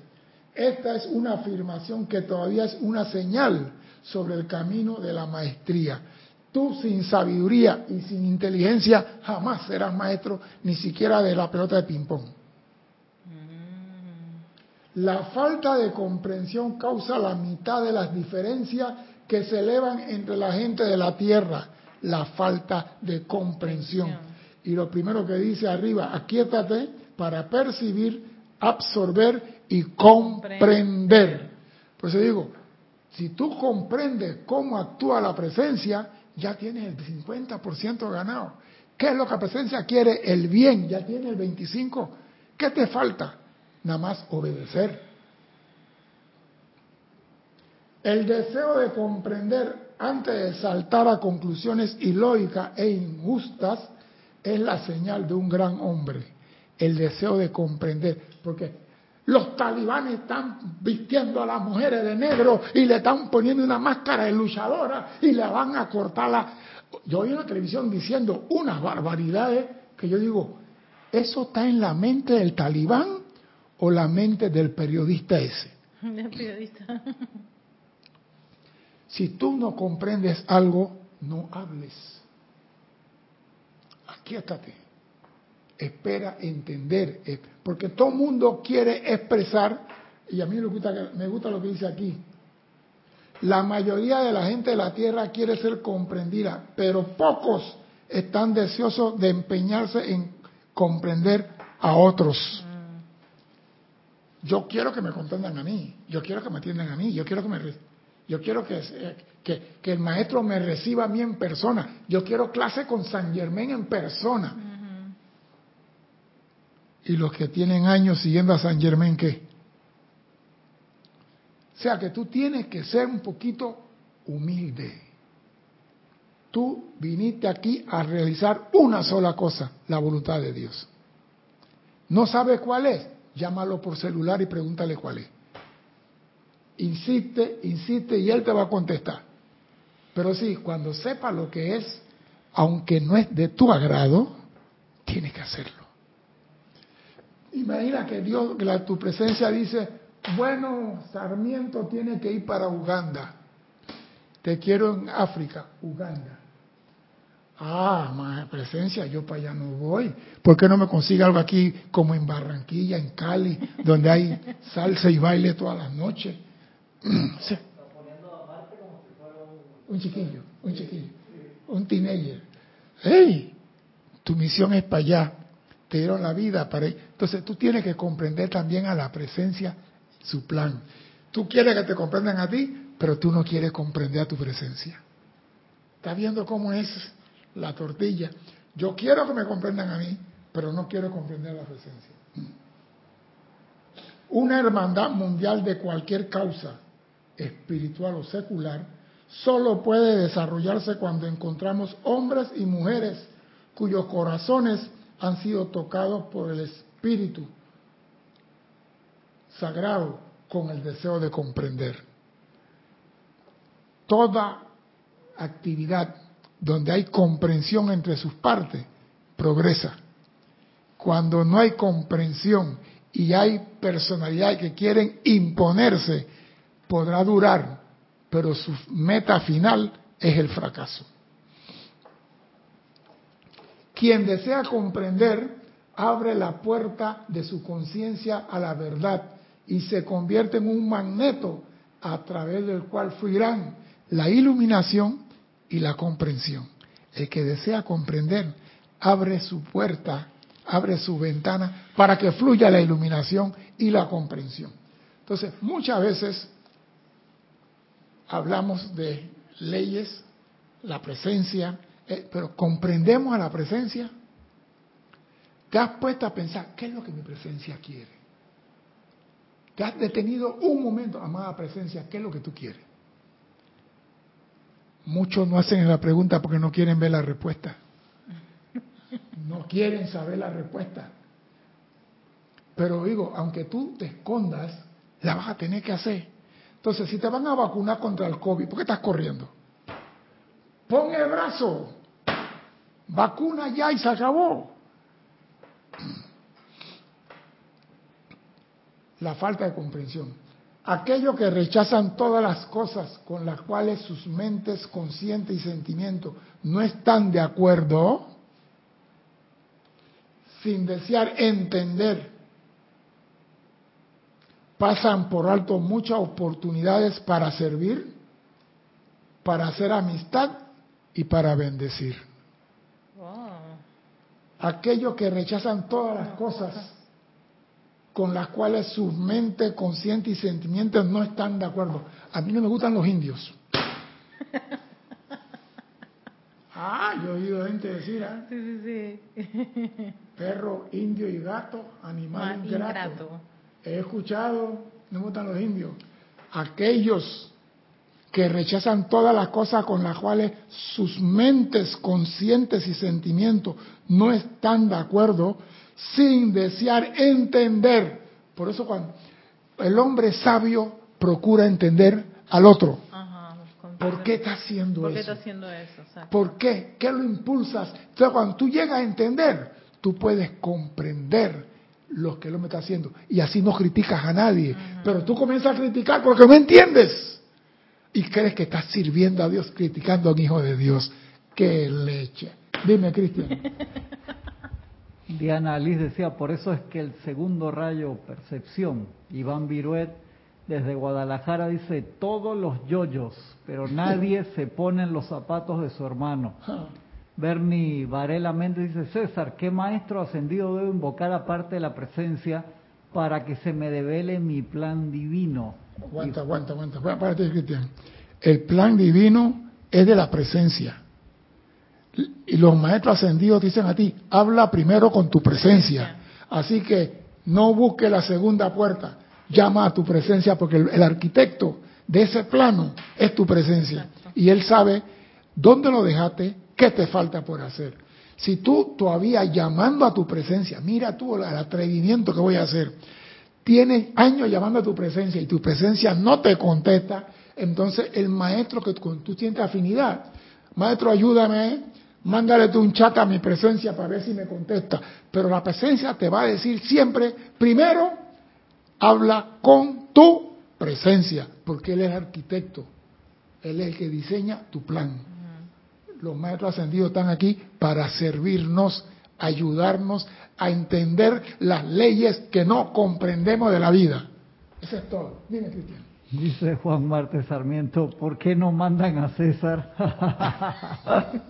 Esta es una afirmación que todavía es una señal sobre el camino de la maestría. Tú sin sabiduría y sin inteligencia jamás serás maestro ni siquiera de la pelota de ping-pong. La falta de comprensión causa la mitad de las diferencias que se elevan entre la gente de la tierra. La falta de comprensión. Y lo primero que dice arriba, aquíétate para percibir, absorber y comprender. Por eso digo, si tú comprendes cómo actúa la presencia, ya tienes el 50% ganado. ¿Qué es lo que la presencia quiere? El bien, ya tienes el 25%. ¿Qué te falta? Nada más obedecer. El deseo de comprender antes de saltar a conclusiones ilógicas e injustas es la señal de un gran hombre. El deseo de comprender. Porque los talibanes están vistiendo a las mujeres de negro y le están poniendo una máscara de luchadora y le van a cortar la... Yo oí en la televisión diciendo unas barbaridades que yo digo, ¿eso está en la mente del talibán o la mente del periodista ese? Del periodista. Si tú no comprendes algo, no hables. Aquíétate espera entender, eh, porque todo el mundo quiere expresar, y a mí me gusta, me gusta lo que dice aquí, la mayoría de la gente de la tierra quiere ser comprendida, pero pocos están deseosos de empeñarse en comprender a otros. Yo quiero que me comprendan a mí, yo quiero que me atiendan a mí, yo quiero que me yo quiero que, que, que el maestro me reciba a mí en persona, yo quiero clase con San Germán en persona y los que tienen años siguiendo a San Germán, ¿qué? O sea que tú tienes que ser un poquito humilde. Tú viniste aquí a realizar una sola cosa, la voluntad de Dios. ¿No sabes cuál es? Llámalo por celular y pregúntale cuál es. Insiste, insiste y él te va a contestar. Pero sí, cuando sepa lo que es, aunque no es de tu agrado, tienes que hacerlo. Imagina que Dios, la, tu presencia dice, bueno, Sarmiento tiene que ir para Uganda. Te quiero en África, Uganda. Ah, más presencia, yo para allá no voy. ¿Por qué no me consigue algo aquí como en Barranquilla, en Cali, donde hay salsa y baile todas las noches? Un chiquillo, un chiquillo, un teenager. ¡Hey! Tu misión es para allá te dieron la vida para... Entonces tú tienes que comprender también a la presencia su plan. Tú quieres que te comprendan a ti, pero tú no quieres comprender a tu presencia. ¿Estás viendo cómo es la tortilla? Yo quiero que me comprendan a mí, pero no quiero comprender a la presencia. Una hermandad mundial de cualquier causa, espiritual o secular, solo puede desarrollarse cuando encontramos hombres y mujeres cuyos corazones han sido tocados por el Espíritu Sagrado con el deseo de comprender. Toda actividad donde hay comprensión entre sus partes progresa. Cuando no hay comprensión y hay personalidades que quieren imponerse, podrá durar, pero su meta final es el fracaso. Quien desea comprender abre la puerta de su conciencia a la verdad y se convierte en un magneto a través del cual fluirán la iluminación y la comprensión. El que desea comprender abre su puerta, abre su ventana para que fluya la iluminación y la comprensión. Entonces, muchas veces hablamos de leyes, la presencia, eh, pero comprendemos a la presencia. ¿Te has puesto a pensar qué es lo que mi presencia quiere? ¿Te has detenido un momento, amada presencia, qué es lo que tú quieres? Muchos no hacen la pregunta porque no quieren ver la respuesta. No quieren saber la respuesta. Pero digo, aunque tú te escondas, la vas a tener que hacer. Entonces, si te van a vacunar contra el COVID, ¿por qué estás corriendo? Pon el brazo, vacuna ya y se acabó. La falta de comprensión. Aquellos que rechazan todas las cosas con las cuales sus mentes conscientes y sentimientos no están de acuerdo, sin desear entender pasan por alto muchas oportunidades para servir, para hacer amistad y para bendecir. Aquellos que rechazan todas las cosas con las cuales su mente consciente y sentimientos no están de acuerdo. A mí no me gustan los indios. Ah, yo he oído gente decir, ¿ah? Sí, sí, sí. Perro, indio y gato, animal ingrato. ingrato. He escuchado, no me gustan los indios, aquellos que rechazan todas las cosas con las cuales sus mentes conscientes y sentimientos no están de acuerdo, sin desear entender. Por eso cuando el hombre sabio procura entender al otro. Ajá. ¿Por qué está haciendo ¿Por qué eso? está haciendo eso? ¿Por qué? ¿Qué lo impulsas? Entonces, cuando tú llegas a entender, tú puedes comprender lo que el hombre está haciendo. Y así no criticas a nadie. Pero tú comienzas a criticar porque no entiendes. Y crees que estás sirviendo a Dios criticando a un hijo de Dios. ¡Qué leche! Dime, Cristian. Diana Liz decía, por eso es que el segundo rayo, percepción, Iván Viruet desde Guadalajara dice, todos los yoyos, pero nadie se pone en los zapatos de su hermano. Bernie Varela Méndez dice, César, ¿qué maestro ascendido debo invocar aparte de la presencia para que se me devele mi plan divino? Aguanta, aguanta, aguanta. Párate, Cristian. El plan divino es de la presencia. Y los maestros ascendidos dicen a ti, habla primero con tu presencia. Así que no busque la segunda puerta, llama a tu presencia porque el, el arquitecto de ese plano es tu presencia. Exacto. Y él sabe dónde lo dejaste, qué te falta por hacer. Si tú todavía llamando a tu presencia, mira tú el atrevimiento que voy a hacer, tienes años llamando a tu presencia y tu presencia no te contesta, entonces el maestro que con tú sientes afinidad, maestro ayúdame, mándale tú un chat a mi presencia para ver si me contesta, pero la presencia te va a decir siempre, primero, habla con tu presencia, porque él es arquitecto, él es el que diseña tu plan. Los maestros ascendidos están aquí para servirnos, ayudarnos a entender las leyes que no comprendemos de la vida. Eso es todo. Dime, Cristian. Dice Juan Marte Sarmiento, ¿por qué no mandan a César?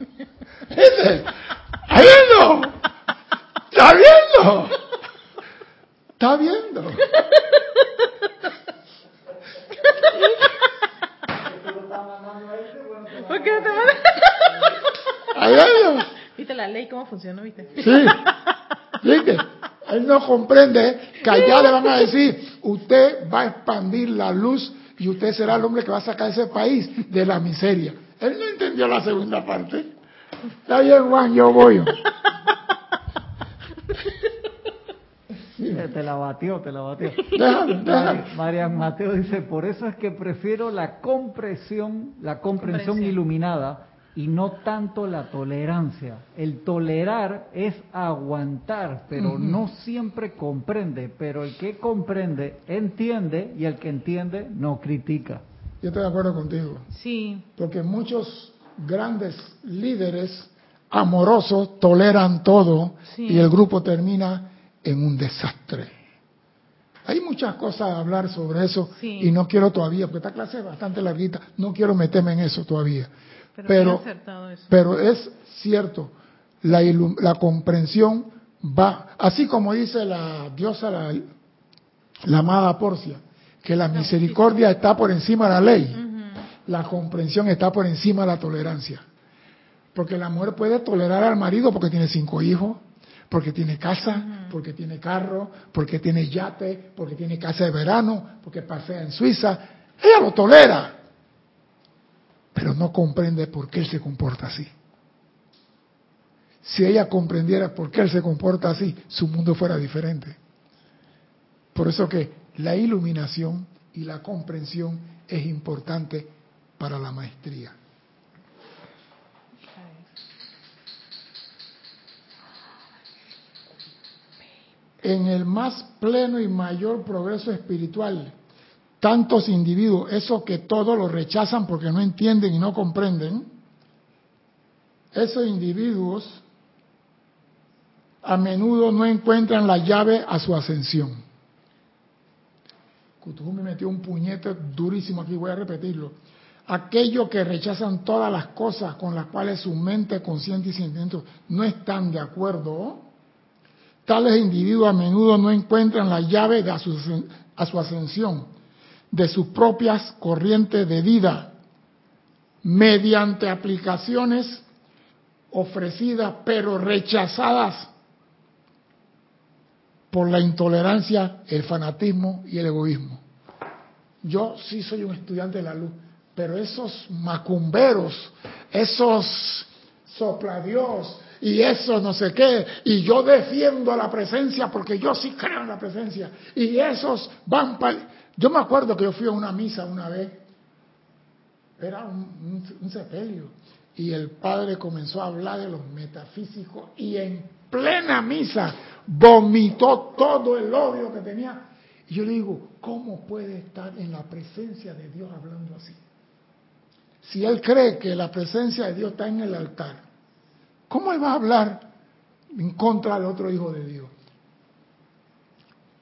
¿Viste? ¿Está viendo? ¿Está viendo? ¿Está viendo? ¿Por qué te mandas? ¿Viste la ley cómo funciona, viste? Sí. ¿Viste? Él no comprende que allá le van a decir, usted va a expandir la luz y usted será el hombre que va a sacar ese país de la miseria. Él no entendió la segunda parte. Está bien, Juan, yo voy. te la batió, te la batió. Déjalo. Mari- Marian Mateo dice, por eso es que prefiero la comprensión, la comprensión Comprensión. iluminada y no tanto la tolerancia. El tolerar es aguantar, pero no siempre comprende. Pero el que comprende, entiende y el que entiende no critica. Yo estoy de acuerdo contigo. Sí, Porque muchos grandes líderes amorosos toleran todo Sí. y el grupo termina en un desastre. Hay muchas cosas a hablar sobre eso Sí. y no quiero todavía, porque esta clase es bastante larguita, no quiero meterme en eso todavía. Pero, Pero, eso. es cierto, la, la comprensión va, así como dice la diosa, la, la amada Porcia, que la misericordia está por encima de la ley. La comprensión está por encima de la tolerancia. Porque la mujer puede tolerar al marido porque tiene cinco hijos, porque tiene casa, porque tiene carro, porque tiene yate, porque tiene casa de verano, porque pasea en Suiza. Ella lo tolera, pero no comprende por qué él se comporta así. Si ella comprendiera por qué él se comporta así, su mundo fuera diferente. Por eso que la iluminación y la comprensión es importante para la maestría. En el más pleno y mayor progreso espiritual, tantos individuos, esos que todos lo rechazan porque no entienden y no comprenden, esos individuos a menudo no encuentran la llave a su ascensión. Kutubu me metió un puñete durísimo aquí, voy a repetirlo. Aquellos que rechazan todas las cosas con las cuales su mente consciente y sentimiento no están de acuerdo, tales individuos a menudo no encuentran la llave a su ascensión de sus propias corrientes de vida mediante aplicaciones ofrecidas pero rechazadas por la intolerancia, el fanatismo y el egoísmo. Yo sí soy un estudiante de la luz, pero esos macumberos, esos sopladios y eso no sé qué, y yo defiendo la presencia porque yo sí creo en la presencia, y esos van para... Yo me acuerdo que yo fui a una misa una vez, era un, sepelio, y el padre comenzó a hablar de los metafísicos y en plena misa vomitó todo el odio que tenía. Y yo le digo, ¿cómo puede estar en la presencia de Dios hablando así? Si él cree que la presencia de Dios está en el altar, ¿cómo él va a hablar en contra de otro hijo de Dios?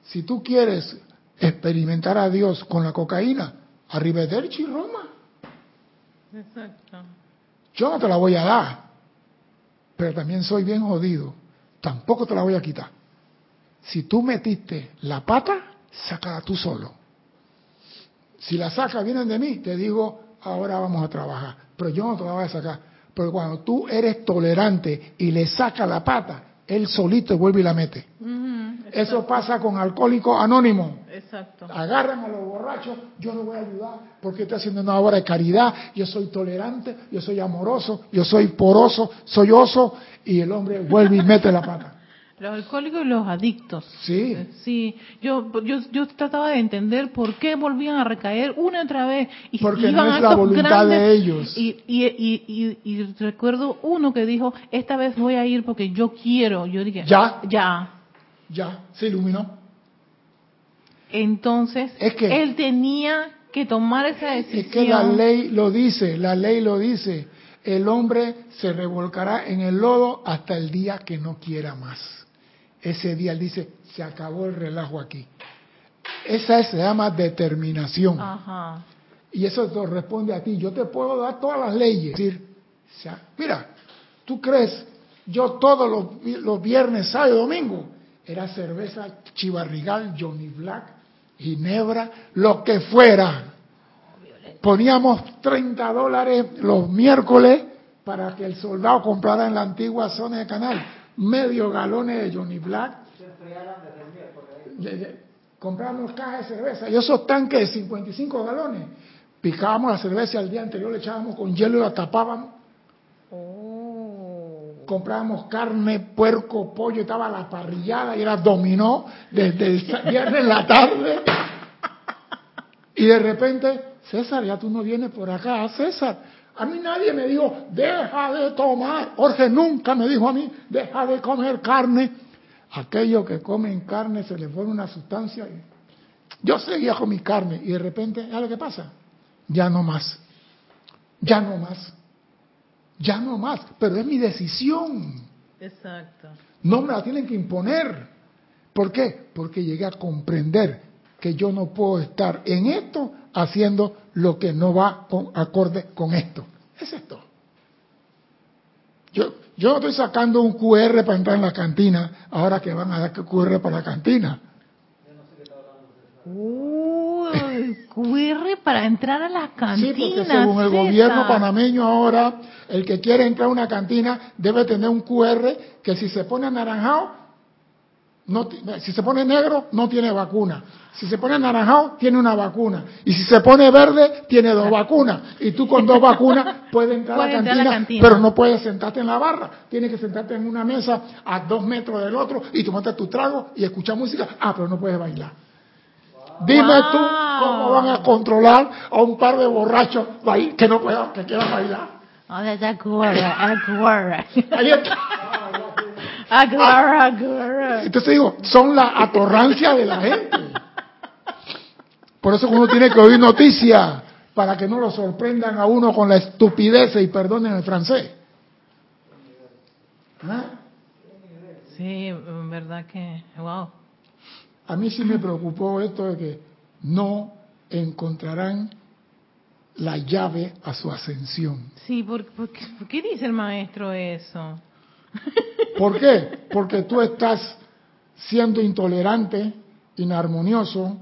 Si tú quieres experimentar a Dios con la cocaína, arrivederci Roma. Exacto. Yo no te la voy a dar, pero también soy bien jodido. Tampoco te la voy a quitar. Si tú metiste la pata, sácala tú solo. Si la sacas, vienen de mí, te digo, ahora vamos a trabajar. Pero yo no te la voy a sacar. Pero cuando tú eres tolerante y le sacas la pata, él solito vuelve y la mete. Eso pasa con alcohólicos anónimos. Exacto. Agarran a los borrachos, yo no voy a ayudar porque estoy haciendo una obra de caridad, yo soy tolerante, yo soy amoroso, yo soy poroso, soy oso, y el hombre vuelve y mete la pata. Los alcohólicos y los adictos. Sí. Sí, yo, yo, yo trataba de entender por qué volvían a recaer una y otra vez. Y Porque iban no a es la voluntad grandes. de ellos. Y, y, y, y, y recuerdo uno que dijo, esta vez voy a ir porque yo quiero. Yo dije, Ya. Ya. Ya, se iluminó. Entonces, Es que- él tenía que tomar esa decisión. Es que la ley lo dice, la ley lo dice. El hombre se revolcará en el lodo hasta el día que no quiera más. Ese día él dice, se acabó el relajo aquí. Esa se llama determinación. Ajá. Y eso te responde a ti. Yo te puedo dar todas las leyes. Es decir, mira, tú crees, yo todos los, los viernes, sábado y domingo, era cerveza chivarrigal, Johnny Black, Ginebra, lo que fuera. Poníamos 30 dólares los miércoles para que el soldado comprara en la antigua zona de canal medio galones de Johnny Black. Comprábamos cajas de cerveza y esos tanques de 55 galones. Picábamos la cerveza al día anterior le echábamos con hielo y la tapábamos. Comprábamos carne, puerco, pollo, estaba la parrillada y era dominó desde el viernes en la tarde. Y de repente, César, ya tú no vienes por acá, César. A mí nadie me dijo, deja de tomar. Jorge nunca me dijo a mí, deja de comer carne. Aquellos que comen carne se les pone una sustancia. Yo seguía con mi carne y de repente, ¿ya lo que pasa? Ya no más. Ya no más. Ya no más. Pero es mi decisión. Exacto. No me la tienen que imponer. ¿Por qué? Porque llegué a comprender que yo no puedo estar en esto haciendo lo que no va con, acorde con esto. Es esto. Yo, yo no estoy sacando un QR para entrar en la cantina ahora que van a dar QR para la cantina. Uh, QR para entrar a las Sí, cantinas. porque según el César. gobierno panameño ahora, el que quiere entrar a una cantina debe tener un QR que si se pone anaranjado, no, ti- si se pone negro, no tiene vacuna. Si se pone anaranjado, tiene una vacuna. Y si se pone verde, tiene dos vacunas. Y tú con dos vacunas puedes entrar, a, la Puedes entrar a cantina, la cantina. pero no puedes sentarte en la barra. Tienes que sentarte en una mesa a dos metros del otro y tomarte tu trago y escuchar música. Ah, pero no puedes bailar. Dime Wow. tú cómo van a controlar a un par de borrachos que no puedan, que quieran bailar. Ya QR, el QR. Ahí está. Entonces digo, son la atorrancia de la gente. Por eso uno tiene que oír noticias para que no lo sorprendan a uno con la estupidez y perdonen el francés. ¿Ah? Sí, en verdad que, wow. A mí sí me preocupó esto de que no encontrarán la llave a su ascensión. Sí, ¿por, por qué, por qué dice el maestro eso? ¿Por qué? Porque tú estás siendo intolerante, inarmonioso,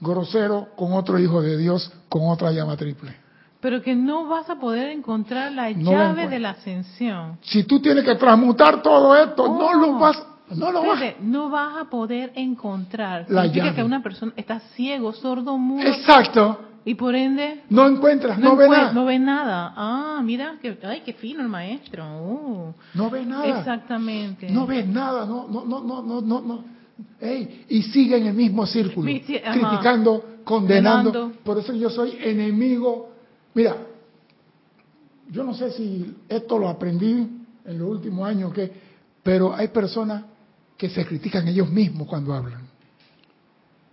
grosero con otro hijo de Dios, con otra llama triple. Pero que no vas a poder encontrar la No llave de la ascensión. Si tú tienes que transmutar todo esto, no lo vas, no lo vas. No vas a poder encontrar. La Significa llave. que una persona está ciego, sordo, mudo, Exacto. y por ende No encuentras, no, no, ve nada. no ve nada. Ah, mira, que, ay, qué fino el maestro. Uh, No ve nada. exactamente. No ves nada, no, no, no, no, no, no, no. Ey, y sigue en el mismo círculo, sí, criticando, condenando. Por eso yo soy enemigo. Mira, yo no sé si esto lo aprendí en los últimos años, que, pero hay personas que se critican ellos mismos cuando hablan.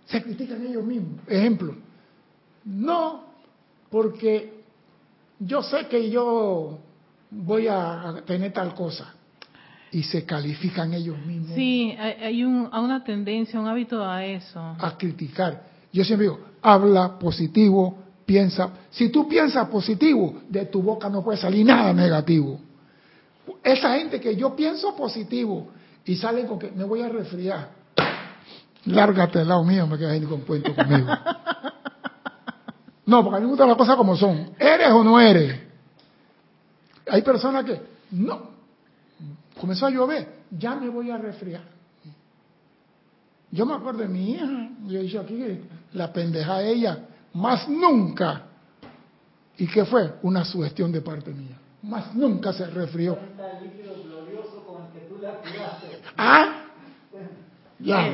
Se critican ellos mismos. Ejemplo, no porque yo sé que yo voy a tener tal cosa y se califican ellos mismos Sí, hay, un, una tendencia, un hábito a eso. a criticar. Yo siempre digo, habla positivo, piensa. Si tú piensas positivo, de tu boca no puede salir nada negativo. Esa gente que yo pienso positivo y salen con que me voy a resfriar. Lárgate del lado mío, me quedas ahí con cuento conmigo. No, porque a mí me gustan las cosas como son. ¿Eres o no eres? Hay personas que, no, comenzó a llover, ya me voy a resfriar. Yo me acuerdo de mi hija, yo dicho aquí que la pendeja de ella, más nunca. ¿Y qué fue? Una sugestión de parte mía. Más nunca se resfrió. ¿Ah? Ya, ¿El vi-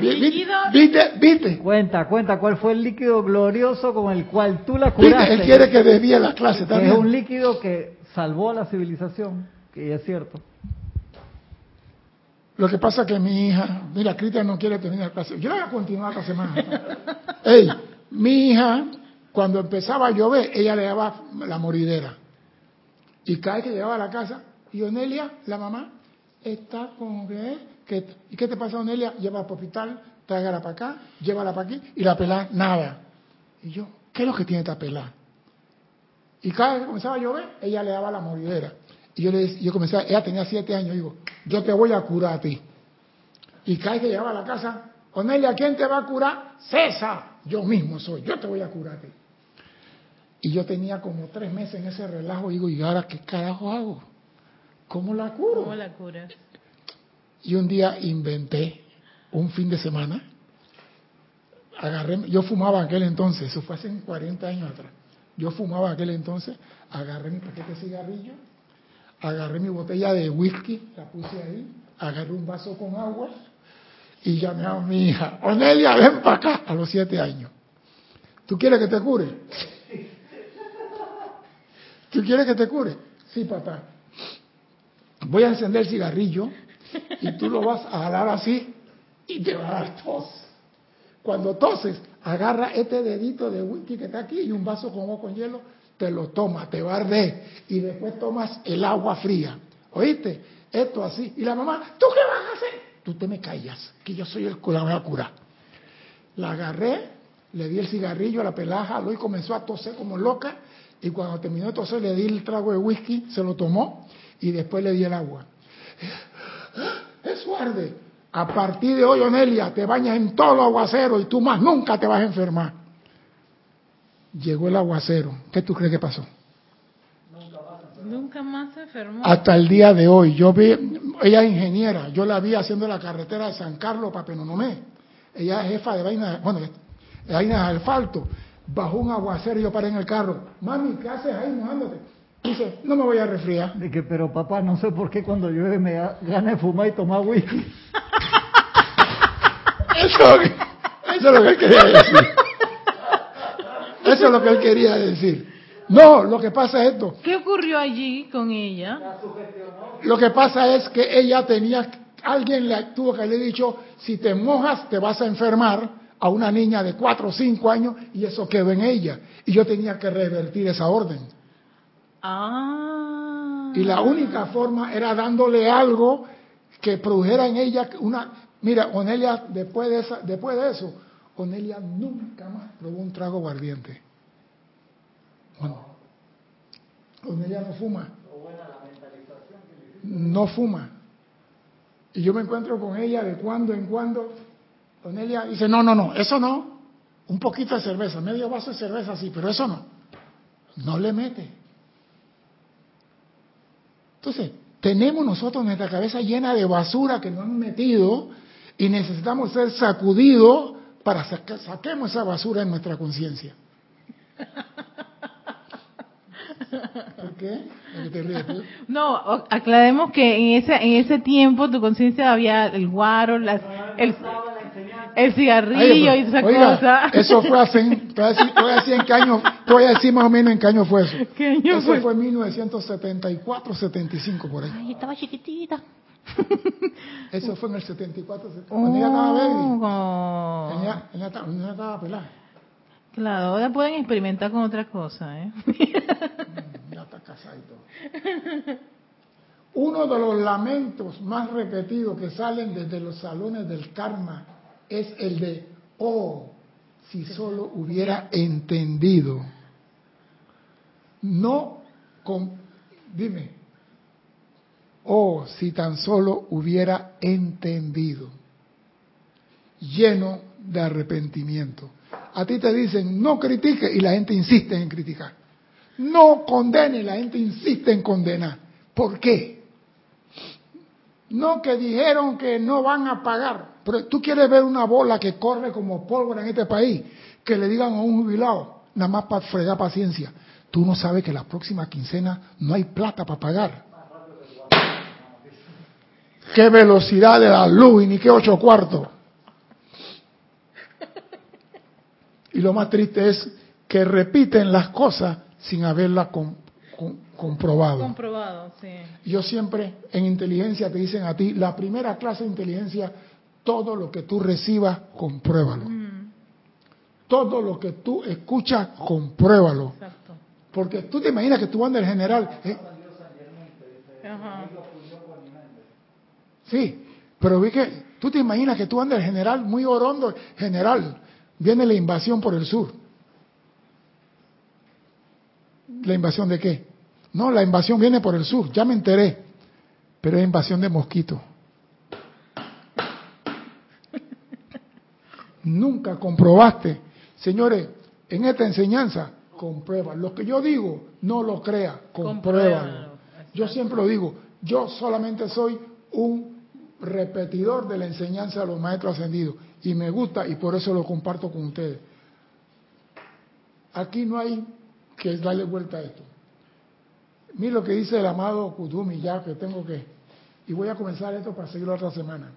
vi- líquido? ¿viste? ¿Viste? Cuenta, cuenta, ¿cuál fue el líquido glorioso con el cual tú la ¿Viste? curaste? Él quiere que desvíe la clase Que es también. un líquido que salvó a la civilización, que es cierto. Lo que pasa es que mi hija, mira, Cristian no quiere terminar la clase. Yo la voy a continuar esta semana. Ey, mi hija, cuando empezaba a llover, ella le daba la moridera. Y cada vez que llegaba a la casa, y Onelia, la mamá, está con qué? ¿Qué- ¿Y qué te pasa, Onelia? Llévala para hospital, tráigala para acá, llévala para aquí, y la pelá, nada. Y yo, ¿qué es lo que tiene esta pelá? Y cada vez que comenzaba a llover, ella le daba la moridera. Y yo le yo comencé, ella tenía siete años, digo, yo te voy a curar a ti. Y cada vez que llegaba a la casa, Onelia, ¿quién te va a curar? César, yo mismo soy, yo te voy a curar a ti. Y yo tenía como tres meses en ese relajo, digo, ¿y ahora qué carajo hago? ¿Cómo la curo? ¿Cómo la curas? Y un día inventé, un fin de semana, agarré, yo fumaba aquel entonces, eso fue hace 40 años atrás, yo fumaba aquel entonces, agarré mi paquete de cigarrillo, agarré mi botella de whisky, la puse ahí, agarré un vaso con agua y llamé a mi hija, Onelia, ven para acá, a los siete años. ¿Tú quieres que te cure? ¿Tú quieres que te cure? Sí, papá. Voy a encender el cigarrillo y tú lo vas a jalar así y te va a dar tos. Cuando toses, agarra este dedito de whisky que está aquí y un vaso con agua con hielo, te lo tomas, te va a arder y después tomas el agua fría. ¿Oíste? Esto así. Y la mamá, ¿tú qué vas a hacer? Tú te me callas, que yo soy el la voy a curar. La agarré, le di el cigarrillo a la pelaja, y comenzó a toser como loca. Y cuando terminó de toser, le di el trago de whisky, se lo tomó y después le di el agua. Eso arde. A partir de hoy, Onelia, te bañas en todo aguacero y tú más nunca te vas a enfermar. llegó el aguacero. ¿Qué tú crees que pasó? Nunca más se enfermó. Hasta el día de hoy. Yo vi, ella es ingeniera, yo la vi haciendo la carretera de San Carlos para Penonomé. Ella es jefa de vainas, bueno, de vainas de asfalto. Bajó un aguacero y yo paré en el carro. Mami, ¿qué haces ahí mojándote? Dice, no me voy a resfriar. De que, pero papá, no sé por qué cuando llueve me da ganas de fumar y tomar whisky. Eso, eso es lo que él quería decir. Eso es lo que él quería decir. No, lo que pasa es esto. ¿Qué ocurrió allí con ella? Lo que pasa es que ella tenía, alguien le tuvo que haberle dicho, si te mojas te vas a enfermar a una niña de 4 o 5 años y eso quedó en ella. Y yo tenía que revertir esa orden. Ah. Y la única forma era dándole algo que produjera en ella una... Mira, Onelia, después de, esa, después de eso, Onelia nunca más probó un trago aguardiente. Bueno, Onelia no fuma. No fuma. Y yo me encuentro con ella de cuando en cuando. Onelia dice, no, no, no, eso no. Un poquito de cerveza, medio vaso de cerveza, sí, pero eso no. No le mete. Entonces, tenemos nosotros nuestra cabeza llena de basura que nos han metido y necesitamos ser sacudidos para que saquemos esa basura en nuestra conciencia. ¿Por qué? No, aclaremos que en ese en ese tiempo tu conciencia había el guaro, las, el, el cigarrillo Ay, y esa oiga, cosa. Eso fue hace, te voy a decir, te voy a decir más o menos en qué año fue eso. ¿Qué año eso fue? fue en 1974, 75 por ahí. Ay, estaba chiquitita. Eso fue en el 74, cuando ella estaba baby. Ella, ella estaba, ella estaba pelada. Claro, ahora pueden experimentar con otra cosa, ¿eh? Ya está casada y todo. Uno de los lamentos más repetidos que salen desde los salones del karma es el de, oh, si solo hubiera entendido. No, con, dime, oh, si tan solo hubiera entendido, lleno de arrepentimiento. A ti te dicen, no critique y la gente insiste en criticar. No condene la gente insiste en condenar. ¿Por qué? No que dijeron que no van a pagar. Pero tú quieres ver una bola que corre como pólvora en este país, que le digan a un jubilado, nada más para fregar paciencia. Tú no sabes que la próxima quincena no hay plata para pagar. ¿Qué velocidad de la luz y ni qué ocho cuartos? Y lo más triste es que repiten las cosas sin haberlas com- com- comprobado. Comprobado, sí. Yo siempre en inteligencia te dicen a ti, la primera clase de inteligencia, todo lo que tú recibas, compruébalo. Todo lo que tú escuchas, compruébalo. Porque tú te imaginas que tú andas el general. eh, Ajá. Sí, pero vi que tú te imaginas que tú andas el general muy orondo. General, viene la invasión por el sur. ¿La invasión de qué? No, la invasión viene por el sur, ya me enteré. Pero es invasión de mosquitos. Nunca comprobaste. Señores, en esta enseñanza, Lo que yo digo, no lo crea, compruébalo. Yo siempre lo digo, yo solamente soy un repetidor de la enseñanza de los maestros ascendidos y me gusta y por eso lo comparto con ustedes. Aquí no hay que darle vuelta a esto. Mira lo que dice el amado Kudumi, ya que tengo que, y voy a comenzar esto para seguir la otra semana.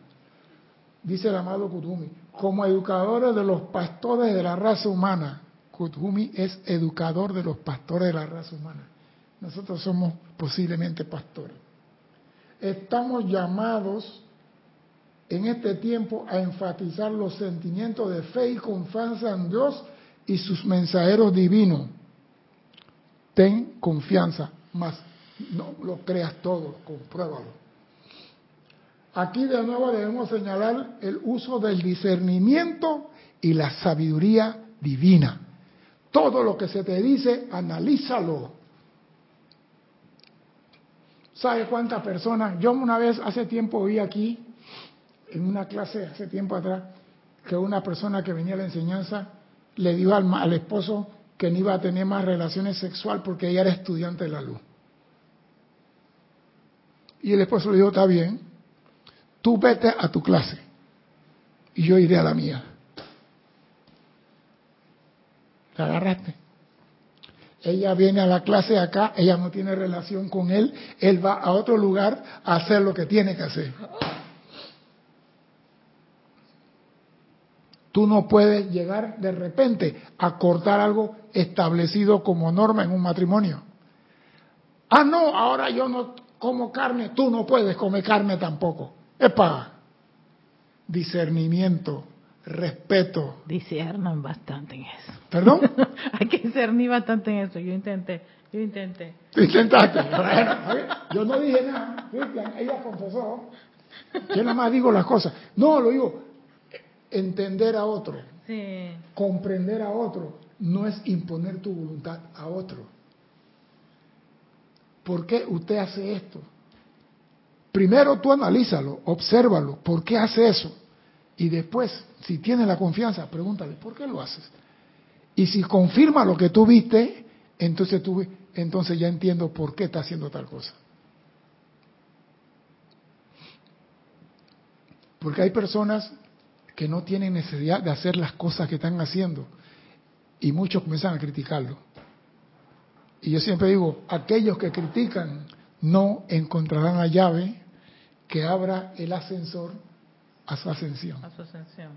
Dice el amado Kudumi, como educadores de los pastores de la raza humana, Kudumi es educador de los pastores de la raza humana. Nosotros somos posiblemente pastores. Estamos llamados en este tiempo a enfatizar los sentimientos de fe y confianza en Dios y sus mensajeros divinos. Ten confianza, más no lo creas todo, compruébalo. Aquí de nuevo debemos señalar el uso del discernimiento y la sabiduría divina. Todo lo que se te dice, analízalo. ¿Sabe cuántas personas? Yo una vez hace tiempo vi aquí, en una clase hace tiempo atrás, que una persona que venía a la enseñanza le dijo al, al esposo, que no iba a tener más relaciones sexuales porque ella era estudiante de la luz. Y el esposo le dijo, está bien, tú vete a tu clase y yo iré a la mía. ¿La agarraste? Ella viene a la clase acá, ella no tiene relación con él, él va a otro lugar a hacer lo que tiene que hacer. Tú no puedes llegar de repente a cortar algo establecido como norma en un matrimonio. Ah, no, ahora yo no como carne, tú no puedes comer carne tampoco. Epa, discernimiento, respeto. Discernan bastante en eso. ¿Perdón? Hay que discernir bastante en eso. Yo intenté, yo intenté. Intentaste. Bueno, yo no dije nada. Ella confesó. Yo nada más digo las cosas. No, lo digo. Entender a otro, Sí. comprender a otro, no es imponer tu voluntad a otro. ¿Por qué usted hace esto? Primero tú analízalo, obsérvalo, ¿por qué hace eso? Y después, si tienes la confianza, pregúntale, ¿por qué lo haces? Y si confirma lo que tú viste, entonces tú entonces ya entiendo por qué está haciendo tal cosa. Porque hay personas que no tienen necesidad de hacer las cosas que están haciendo y muchos comienzan a criticarlo. Y yo siempre digo, aquellos que critican no encontrarán la llave que abra el ascensor a su ascensión. A su ascensión.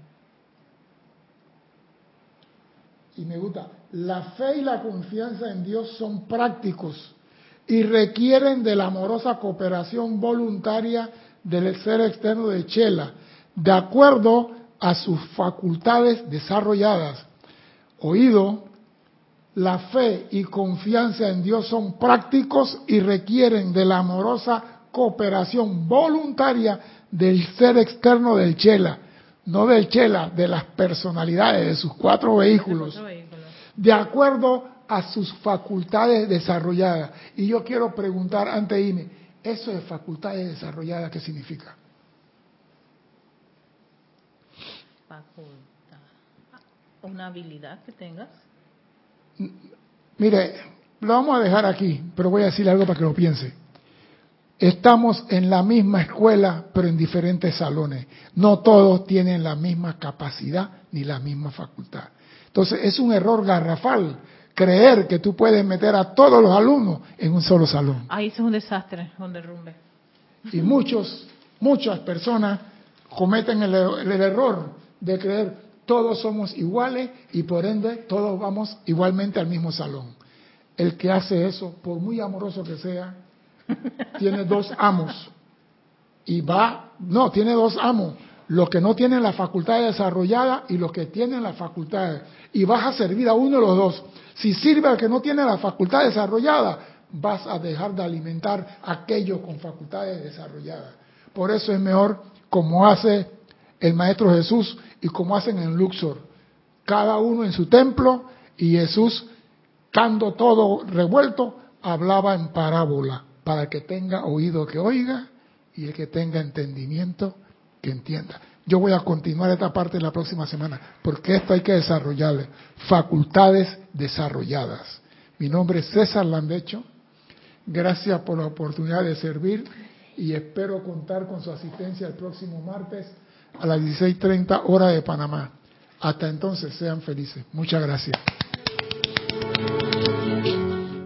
Y me gusta, la fe y la confianza en Dios son prácticos y requieren de la amorosa cooperación voluntaria del ser externo de Chela, de acuerdo a sus facultades desarrolladas. Oído, la fe y confianza en Dios son prácticos y requieren de la amorosa cooperación voluntaria del ser externo del Chela, no del Chela, de las personalidades de sus cuatro vehículos, de acuerdo a sus facultades desarrolladas. Y yo quiero preguntar ante de irme, ¿eso de facultades desarrolladas qué significa? Facultad. Una habilidad que tengas. Mire, lo vamos a dejar aquí, pero voy a decir algo para que lo piense. Estamos en la misma escuela, pero en diferentes salones. No todos tienen la misma capacidad ni la misma facultad. Entonces, es un error garrafal creer que tú puedes meter a todos los alumnos en un solo salón. Ahí es un desastre, un derrumbe. Y muchos, muchas personas cometen el, el error de creer todos somos iguales y por ende todos vamos igualmente al mismo salón. El que hace eso, por muy amoroso que sea, tiene dos amos. Y va, no, tiene dos amos. Los que no tienen la facultad desarrollada y los que tienen la facultad. Y vas a servir a uno de los dos. Si sirve al que no tiene la facultad desarrollada, vas a dejar de alimentar a aquellos con facultades desarrolladas. Por eso es mejor, como hace el Maestro Jesús y como hacen en Luxor, cada uno en su templo y Jesús, cando todo revuelto, hablaba en parábola para el que tenga oído que oiga y el que tenga entendimiento que entienda. Yo voy a continuar esta parte la próxima semana, porque esto hay que desarrollarle. Facultades desarrolladas. Mi nombre es César Landecho. Gracias por la oportunidad de servir y espero contar con su asistencia el próximo martes a las 16.30 hora de Panamá. Hasta entonces, sean felices. Muchas gracias.